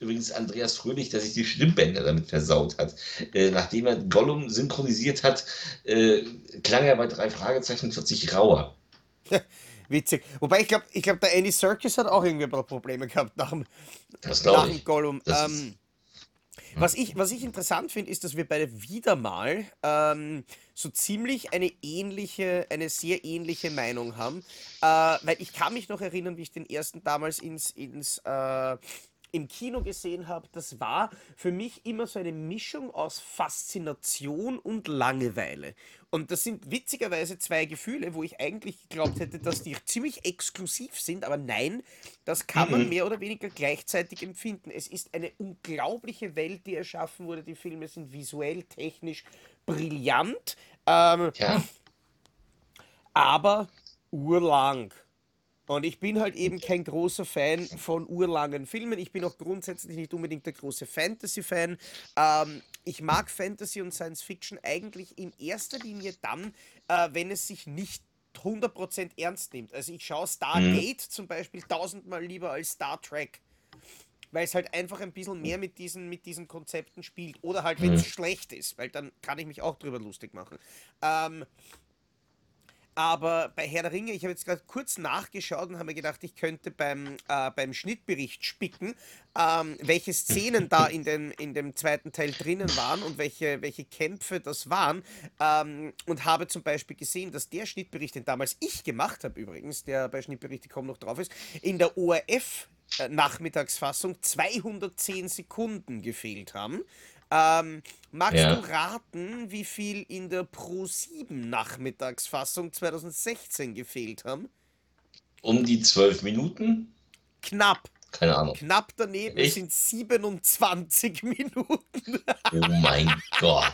übrigens Andreas Fröhlich, der sich die Stimmbänder damit versaut hat. Äh, nachdem er Gollum synchronisiert hat, äh, klang er bei drei Fragezeichen plötzlich rauer. Witzig. Wobei ich glaube, ich glaub, der Andy Serkis hat auch irgendwie Probleme gehabt nach dem, nach dem Gollum. Ähm, was ich, was ich interessant finde, ist, dass wir beide wieder mal ähm, so ziemlich eine ähnliche, eine sehr ähnliche Meinung haben. Äh, weil ich kann mich noch erinnern, wie ich den ersten damals ins, ins äh, im Kino gesehen habe, das war für mich immer so eine Mischung aus Faszination und Langeweile. Und das sind witzigerweise zwei Gefühle, wo ich eigentlich geglaubt hätte, dass die ziemlich exklusiv sind, aber nein, das kann man mhm. mehr oder weniger gleichzeitig empfinden. Es ist eine unglaubliche Welt, die erschaffen wurde. Die Filme sind visuell, technisch brillant. Ähm, ja. Aber urlang. Und ich bin halt eben kein großer Fan von urlangen Filmen. Ich bin auch grundsätzlich nicht unbedingt der große Fantasy-Fan. Ähm, ich mag Fantasy und Science Fiction eigentlich in erster Linie dann, äh, wenn es sich nicht 100% ernst nimmt. Also ich schaue Stargate mhm. zum Beispiel tausendmal lieber als Star Trek. Weil es halt einfach ein bisschen mehr mit diesen, mit diesen Konzepten spielt. Oder halt, wenn es mhm. schlecht ist, weil dann kann ich mich auch drüber lustig machen. Ähm, aber bei Herr der Ringe, ich habe jetzt gerade kurz nachgeschaut und habe mir gedacht, ich könnte beim, äh, beim Schnittbericht spicken, ähm, welche Szenen da in, den, in dem zweiten Teil drinnen waren und welche, welche Kämpfe das waren. Ähm, und habe zum Beispiel gesehen, dass der Schnittbericht, den damals ich gemacht habe übrigens, der bei Schnittberichte.com noch drauf ist, in der ORF äh, Nachmittagsfassung 210 Sekunden gefehlt haben. Ähm, magst ja. du raten, wie viel in der Pro7 Nachmittagsfassung 2016 gefehlt haben? Um die 12 Minuten? Knapp. Keine Ahnung. Knapp daneben Echt? sind 27 Minuten. oh mein Gott.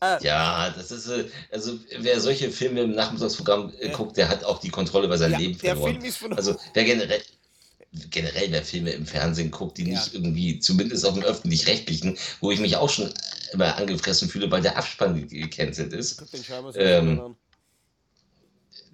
Äh, ja, das ist, äh, also wer solche Filme im Nachmittagsprogramm äh, guckt, der hat auch die Kontrolle über sein ja, Leben verloren. Der Film ist von also wer generell, generell wer Filme im Fernsehen guckt, die ja. nicht irgendwie, zumindest auf dem öffentlich-rechtlichen, wo ich mich auch schon immer angefressen fühle, weil der Abspann gecancelt ist. Ähm,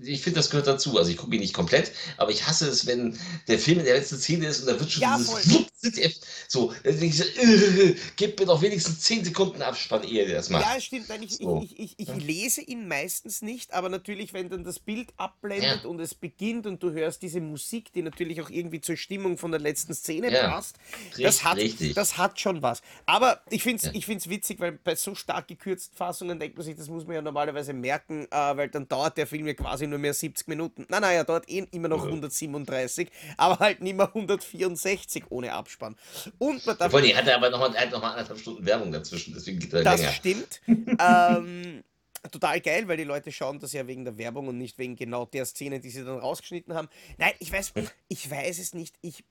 ich finde, das gehört dazu. Also ich gucke ihn nicht komplett, aber ich hasse es, wenn der Film in der letzten Szene ist und da wird schon ja, dieses so, ich so äh, gib mir doch wenigstens 10 Sekunden Abspann, ehe der das macht. Ja, stimmt. Nein, ich, so. ich, ich, ich, lese ihn meistens nicht, aber natürlich, wenn dann das Bild abblendet ja. und es beginnt und du hörst diese Musik, die natürlich auch irgendwie zur Stimmung von der letzten Szene ja. passt, das hat, das hat schon was. Aber ich finde es ja. witzig, weil bei so stark gekürzten Fassungen denkt man sich, das muss man ja normalerweise merken, äh, weil dann dauert der Film ja quasi nur mehr 70 Minuten. Nein, nein, er dauert eh immer noch 137, aber halt nicht mehr 164 ohne Abspann. Und man darf. Die hatte aber noch, mal, noch mal anderthalb Stunden Werbung dazwischen, deswegen geht er das länger. Das stimmt. ähm, total geil, weil die Leute schauen das ja wegen der Werbung und nicht wegen genau der Szene, die sie dann rausgeschnitten haben. Nein, ich weiß, ich weiß es nicht. Ich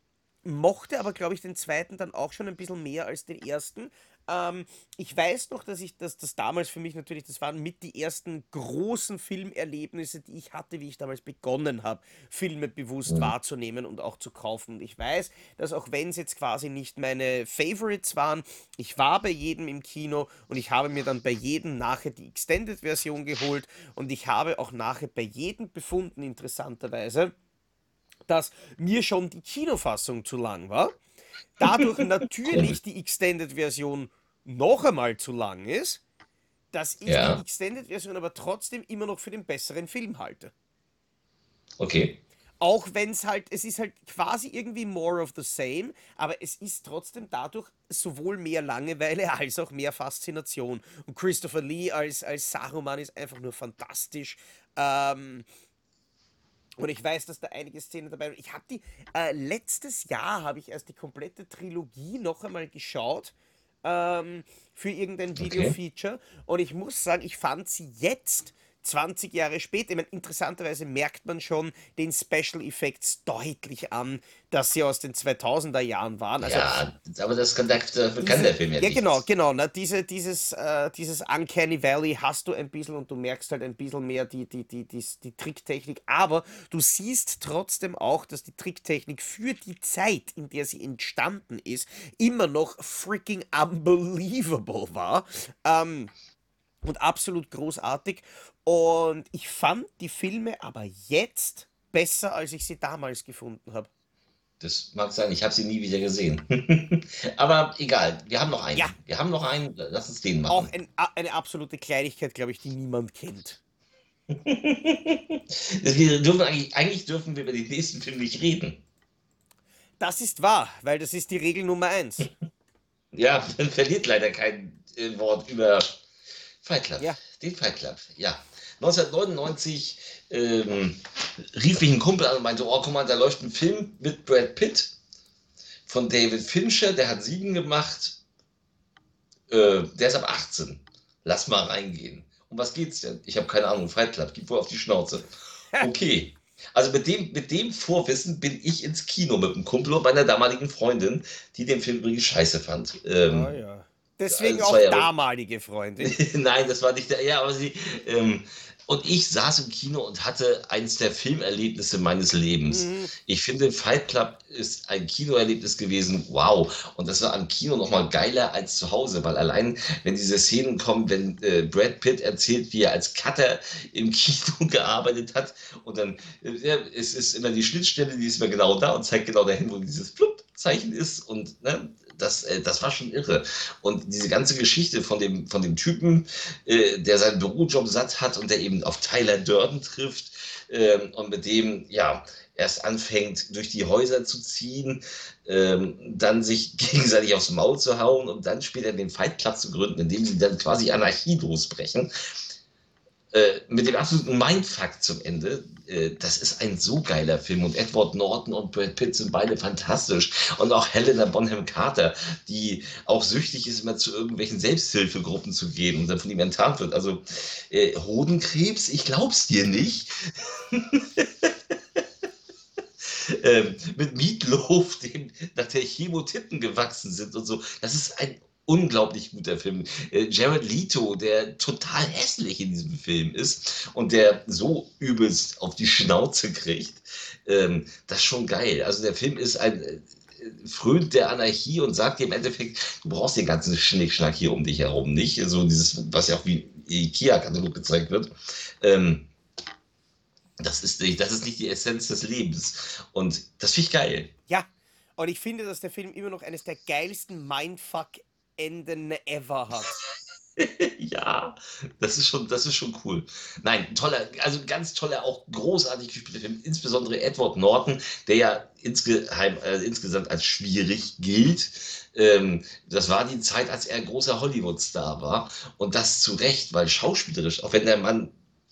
mochte aber, glaube ich, den zweiten dann auch schon ein bisschen mehr als den ersten. Ähm, ich weiß noch, dass ich dass das damals für mich natürlich, das waren mit die ersten großen Filmerlebnisse, die ich hatte, wie ich damals begonnen habe, Filme bewusst mhm. wahrzunehmen und auch zu kaufen. Und ich weiß, dass auch wenn es jetzt quasi nicht meine Favorites waren, ich war bei jedem im Kino und ich habe mir dann bei jedem nachher die Extended-Version geholt und ich habe auch nachher bei jedem befunden, interessanterweise, dass mir schon die Kinofassung zu lang war. Dadurch natürlich die Extended-Version noch einmal zu lang ist, dass ich ja. die Extended-Version aber trotzdem immer noch für den besseren Film halte. Okay. Auch wenn es halt, es ist halt quasi irgendwie more of the same, aber es ist trotzdem dadurch sowohl mehr Langeweile als auch mehr Faszination. Und Christopher Lee als, als Saruman ist einfach nur fantastisch. Ähm, und ich weiß, dass da einige Szenen dabei sind. Ich habe die, äh, letztes Jahr habe ich erst die komplette Trilogie noch einmal geschaut ähm, für irgendein Video-Feature. Okay. Und ich muss sagen, ich fand sie jetzt 20 Jahre später, ich meine, interessanterweise merkt man schon den Special Effects deutlich an, dass sie aus den 2000er Jahren waren. Also, ja, aber das kann, dafür diese, kann der Film ja Ja, genau, nichts. genau. Ne, diese, dieses, äh, dieses Uncanny Valley hast du ein bisschen und du merkst halt ein bisschen mehr die, die, die, die, die Tricktechnik, aber du siehst trotzdem auch, dass die Tricktechnik für die Zeit, in der sie entstanden ist, immer noch freaking unbelievable war. Ähm, und absolut großartig. Und ich fand die Filme aber jetzt besser, als ich sie damals gefunden habe. Das mag sein, ich habe sie nie wieder gesehen. aber egal, wir haben noch einen. Ja. Wir haben noch einen, lass uns den machen. Auch ein, eine absolute Kleinigkeit, glaube ich, die niemand kennt. wir dürfen eigentlich, eigentlich dürfen wir über den nächsten Film nicht reden. Das ist wahr, weil das ist die Regel Nummer eins. ja, man verliert leider kein äh, Wort über Fight Club. Ja. Den Fight Club, ja. 1999 ähm, rief mich ein Kumpel an und meinte, oh, guck mal, da läuft ein Film mit Brad Pitt von David Fincher, der hat sieben gemacht, äh, der ist ab 18. Lass mal reingehen. Um was geht's denn? Ich habe keine Ahnung, Fight Club, gib wohl auf die Schnauze. Okay. Also mit dem, mit dem Vorwissen bin ich ins Kino mit einem Kumpel und meiner damaligen Freundin, die den Film übrigens scheiße fand. Ähm, oh ja. Deswegen auch ja, damalige Freundin. Nein, das war nicht der. Ja, aber sie. Ähm, Und ich saß im Kino und hatte eins der Filmerlebnisse meines Lebens. Mhm. Ich finde, Fight Club ist ein Kinoerlebnis gewesen. Wow. Und das war am Kino noch mal geiler als zu Hause, weil allein, wenn diese Szenen kommen, wenn äh, Brad Pitt erzählt, wie er als Cutter im Kino gearbeitet hat und dann äh, es ist immer die Schnittstelle, die ist immer genau da und zeigt genau dahin, wo dieses Flup-Zeichen ist und ne, das, äh, das war schon irre. Und diese ganze Geschichte von dem, von dem Typen, äh, der seinen Bürojob satt hat und der eben auf Tyler Durden trifft äh, und mit dem, ja, erst anfängt, durch die Häuser zu ziehen, ähm, dann sich gegenseitig aufs Maul zu hauen und dann später den Fight Club zu gründen, indem sie dann quasi Anarchie losbrechen. Äh, mit dem absoluten Mindfuck zum Ende. Äh, das ist ein so geiler Film und Edward Norton und Brad Pitt sind beide fantastisch und auch Helena Bonham Carter, die auch süchtig ist, immer zu irgendwelchen Selbsthilfegruppen zu gehen und dann von ihm enttarnt wird. Also äh, Hodenkrebs, ich glaub's dir nicht. ähm, mit Meatloaf, dem nach der Chemo gewachsen sind und so. Das ist ein unglaublich guter Film. Äh, Jared Leto, der total hässlich in diesem Film ist und der so übelst auf die Schnauze kriegt, ähm, das ist schon geil. Also der Film ist ein äh, frönt der Anarchie und sagt dir im Endeffekt, du brauchst den ganzen Schnickschnack hier um dich herum nicht. So dieses, was ja auch wie IKEA-Katalog gezeigt wird. Ähm, das ist, nicht, das ist nicht die Essenz des Lebens. Und das finde ich geil. Ja, und ich finde, dass der Film immer noch eines der geilsten Mindfuck-Enden ever hat. ja, das ist schon, das ist schon cool. Nein, toller, also ganz toller, auch großartig gespielter Film. Insbesondere Edward Norton, der ja insgeheim, äh, insgesamt als schwierig gilt. Ähm, das war die Zeit, als er großer Hollywood-Star war. Und das zu Recht, weil schauspielerisch, auch wenn der Mann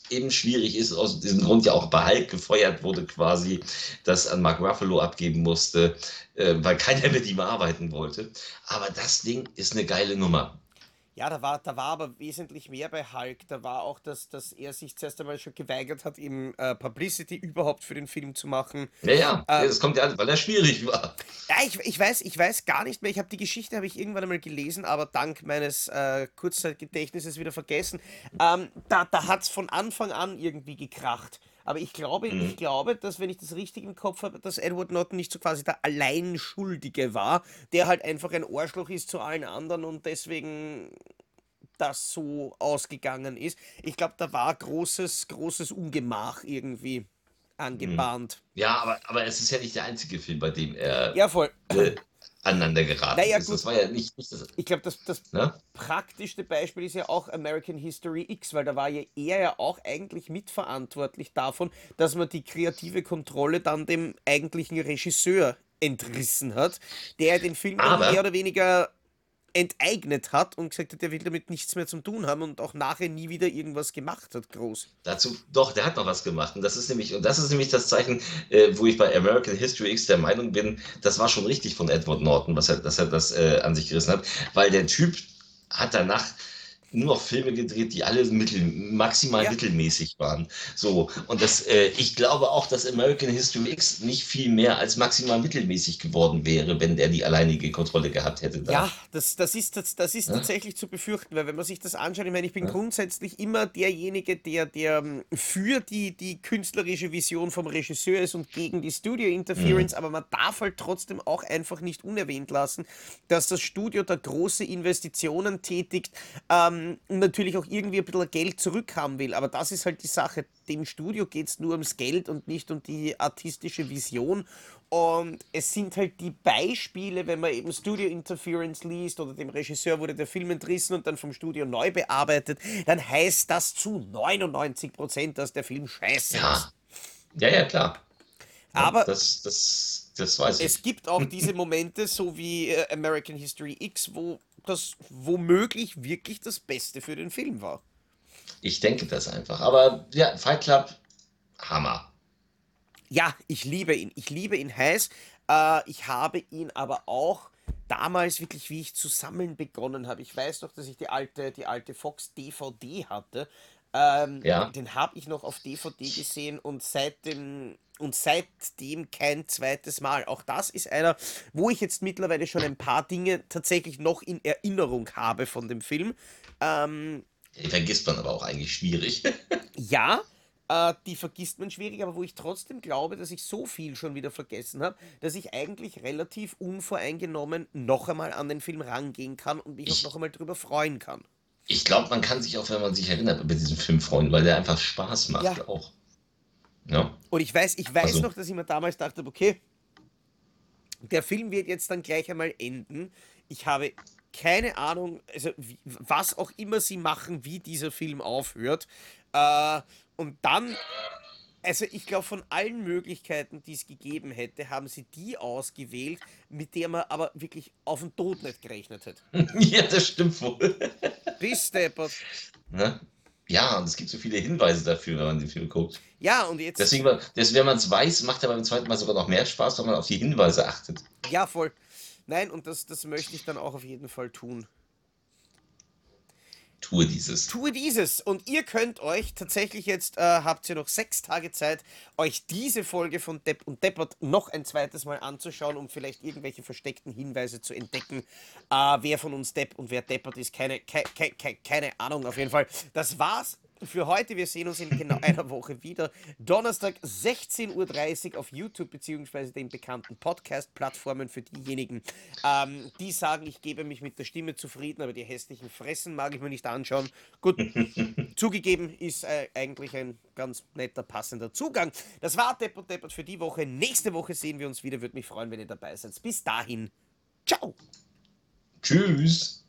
eben schwierig ist, aus diesem Grund ja auch bei Hulk gefeuert wurde quasi, das an Mark Ruffalo abgeben musste, äh, weil keiner mit ihm arbeiten wollte. Aber das Ding ist eine geile Nummer. Ja, da war, da war aber wesentlich mehr bei Hulk. Da war auch, dass, dass er sich zuerst einmal schon geweigert hat, eben äh, Publicity überhaupt für den Film zu machen. Ja, ja, ähm, das kommt ja, weil er schwierig war. Ja, ich, ich, weiß, ich weiß gar nicht mehr. Ich habe die Geschichte habe ich irgendwann einmal gelesen, aber dank meines äh, Kurzzeitgedächtnisses wieder vergessen. Ähm, da da hat es von Anfang an irgendwie gekracht. Aber ich glaube, mhm. ich glaube, dass, wenn ich das richtig im Kopf habe, dass Edward Norton nicht so quasi der Alleinschuldige war, der halt einfach ein Arschloch ist zu allen anderen und deswegen das so ausgegangen ist. Ich glaube, da war großes, großes Ungemach irgendwie angebahnt. Ja, aber, aber es ist ja nicht der einzige Film, bei dem er ja, voll. Aneinander geraten naja, ist. Gut. Das war ja nicht, nicht das. Ich glaube, das, das ne? praktischste Beispiel ist ja auch American History X, weil da war ja er ja auch eigentlich mitverantwortlich davon, dass man die kreative Kontrolle dann dem eigentlichen Regisseur entrissen hat, der den Film mehr oder weniger enteignet hat und gesagt hat, er will damit nichts mehr zu tun haben und auch nachher nie wieder irgendwas gemacht hat, groß. Dazu, doch, der hat noch was gemacht. Und das ist nämlich, und das ist nämlich das Zeichen, äh, wo ich bei American History X der Meinung bin, das war schon richtig von Edward Norton, was er, dass er das äh, an sich gerissen hat, weil der Typ hat danach nur noch Filme gedreht, die alle mittel, maximal ja. mittelmäßig waren. So, und das, äh, ich glaube auch, dass American History X nicht viel mehr als maximal mittelmäßig geworden wäre, wenn er die alleinige Kontrolle gehabt hätte. Da. Ja, das, das ist, das, das ist ja? tatsächlich zu befürchten, weil wenn man sich das anschaut, ich meine, ich bin ja? grundsätzlich immer derjenige, der, der ähm, für die, die künstlerische Vision vom Regisseur ist und gegen die Studio Interference, mhm. aber man darf halt trotzdem auch einfach nicht unerwähnt lassen, dass das Studio da große Investitionen tätigt, ähm, natürlich auch irgendwie ein bisschen Geld zurückhaben will. Aber das ist halt die Sache. Dem Studio geht es nur ums Geld und nicht um die artistische Vision. Und es sind halt die Beispiele, wenn man eben Studio Interference liest oder dem Regisseur wurde der Film entrissen und dann vom Studio neu bearbeitet, dann heißt das zu 99 Prozent, dass der Film scheiße ja. ist. Ja, ja, klar. Aber das, das, das weiß ich. Es gibt auch diese Momente, so wie äh, American History X, wo das womöglich wirklich das Beste für den Film war. Ich denke das einfach. Aber ja, Fight Club, Hammer. Ja, ich liebe ihn. Ich liebe ihn heiß. Äh, ich habe ihn aber auch damals wirklich, wie ich zu sammeln begonnen habe. Ich weiß noch, dass ich die alte, die alte Fox DVD hatte. Ähm, ja. Den habe ich noch auf DVD gesehen und seitdem und seitdem kein zweites Mal. Auch das ist einer, wo ich jetzt mittlerweile schon ein paar Dinge tatsächlich noch in Erinnerung habe von dem Film. Ähm, vergisst man aber auch eigentlich schwierig. Ja, äh, die vergisst man schwierig, aber wo ich trotzdem glaube, dass ich so viel schon wieder vergessen habe, dass ich eigentlich relativ unvoreingenommen noch einmal an den Film rangehen kann und mich auch Ich noch einmal drüber freuen kann. Ich glaube, man kann sich auch, wenn man sich erinnert, über diesen Film freuen, weil der einfach Spaß Ja, macht auch. Ja, und ich weiß, ich weiß also noch, dass ich mir damals dachte, okay, der Film wird jetzt dann gleich einmal enden. Ich habe keine Ahnung, also wie, was auch immer sie machen, wie dieser Film aufhört. Äh, und dann, also ich glaube, von allen Möglichkeiten, die es gegeben hätte, haben sie die ausgewählt, mit der man aber wirklich auf den Tod nicht gerechnet hätte. ja, das stimmt wohl. Bis deppert. Ne? Ja, und es gibt so viele Hinweise dafür, wenn man den Film guckt. Ja, und jetzt, Deswegen, deswegen wenn man es weiß, macht er beim zweiten Mal sogar noch mehr Spaß, wenn man auf die Hinweise achtet. ja, voll. Nein, und das, das möchte ich dann auch auf jeden Fall tun. Tue dieses. tue dieses. Und ihr könnt euch tatsächlich jetzt, äh, habt ihr noch sechs Tage Zeit, euch diese Folge von Depp und Deppert noch ein zweites Mal anzuschauen, um vielleicht irgendwelche versteckten Hinweise zu entdecken. Äh, wer von uns Depp und wer Deppert ist, keine, ke ke ke keine Ahnung auf jeden Fall. Das war's. Für heute, wir sehen uns in genau einer Woche wieder. Donnerstag 16.30 Uhr auf YouTube beziehungsweise den bekannten Podcast-Plattformen für diejenigen, ähm, die sagen, ich gebe mich mit der Stimme zufrieden, aber die hässlichen Fressen mag ich mir nicht anschauen. Gut, zugegeben ist äh, eigentlich ein ganz netter, passender Zugang. Das war Deppert Deppert für die Woche. Nächste Woche sehen wir uns wieder. Würde mich freuen, wenn ihr dabei seid. Bis dahin. Ciao. Tschüss.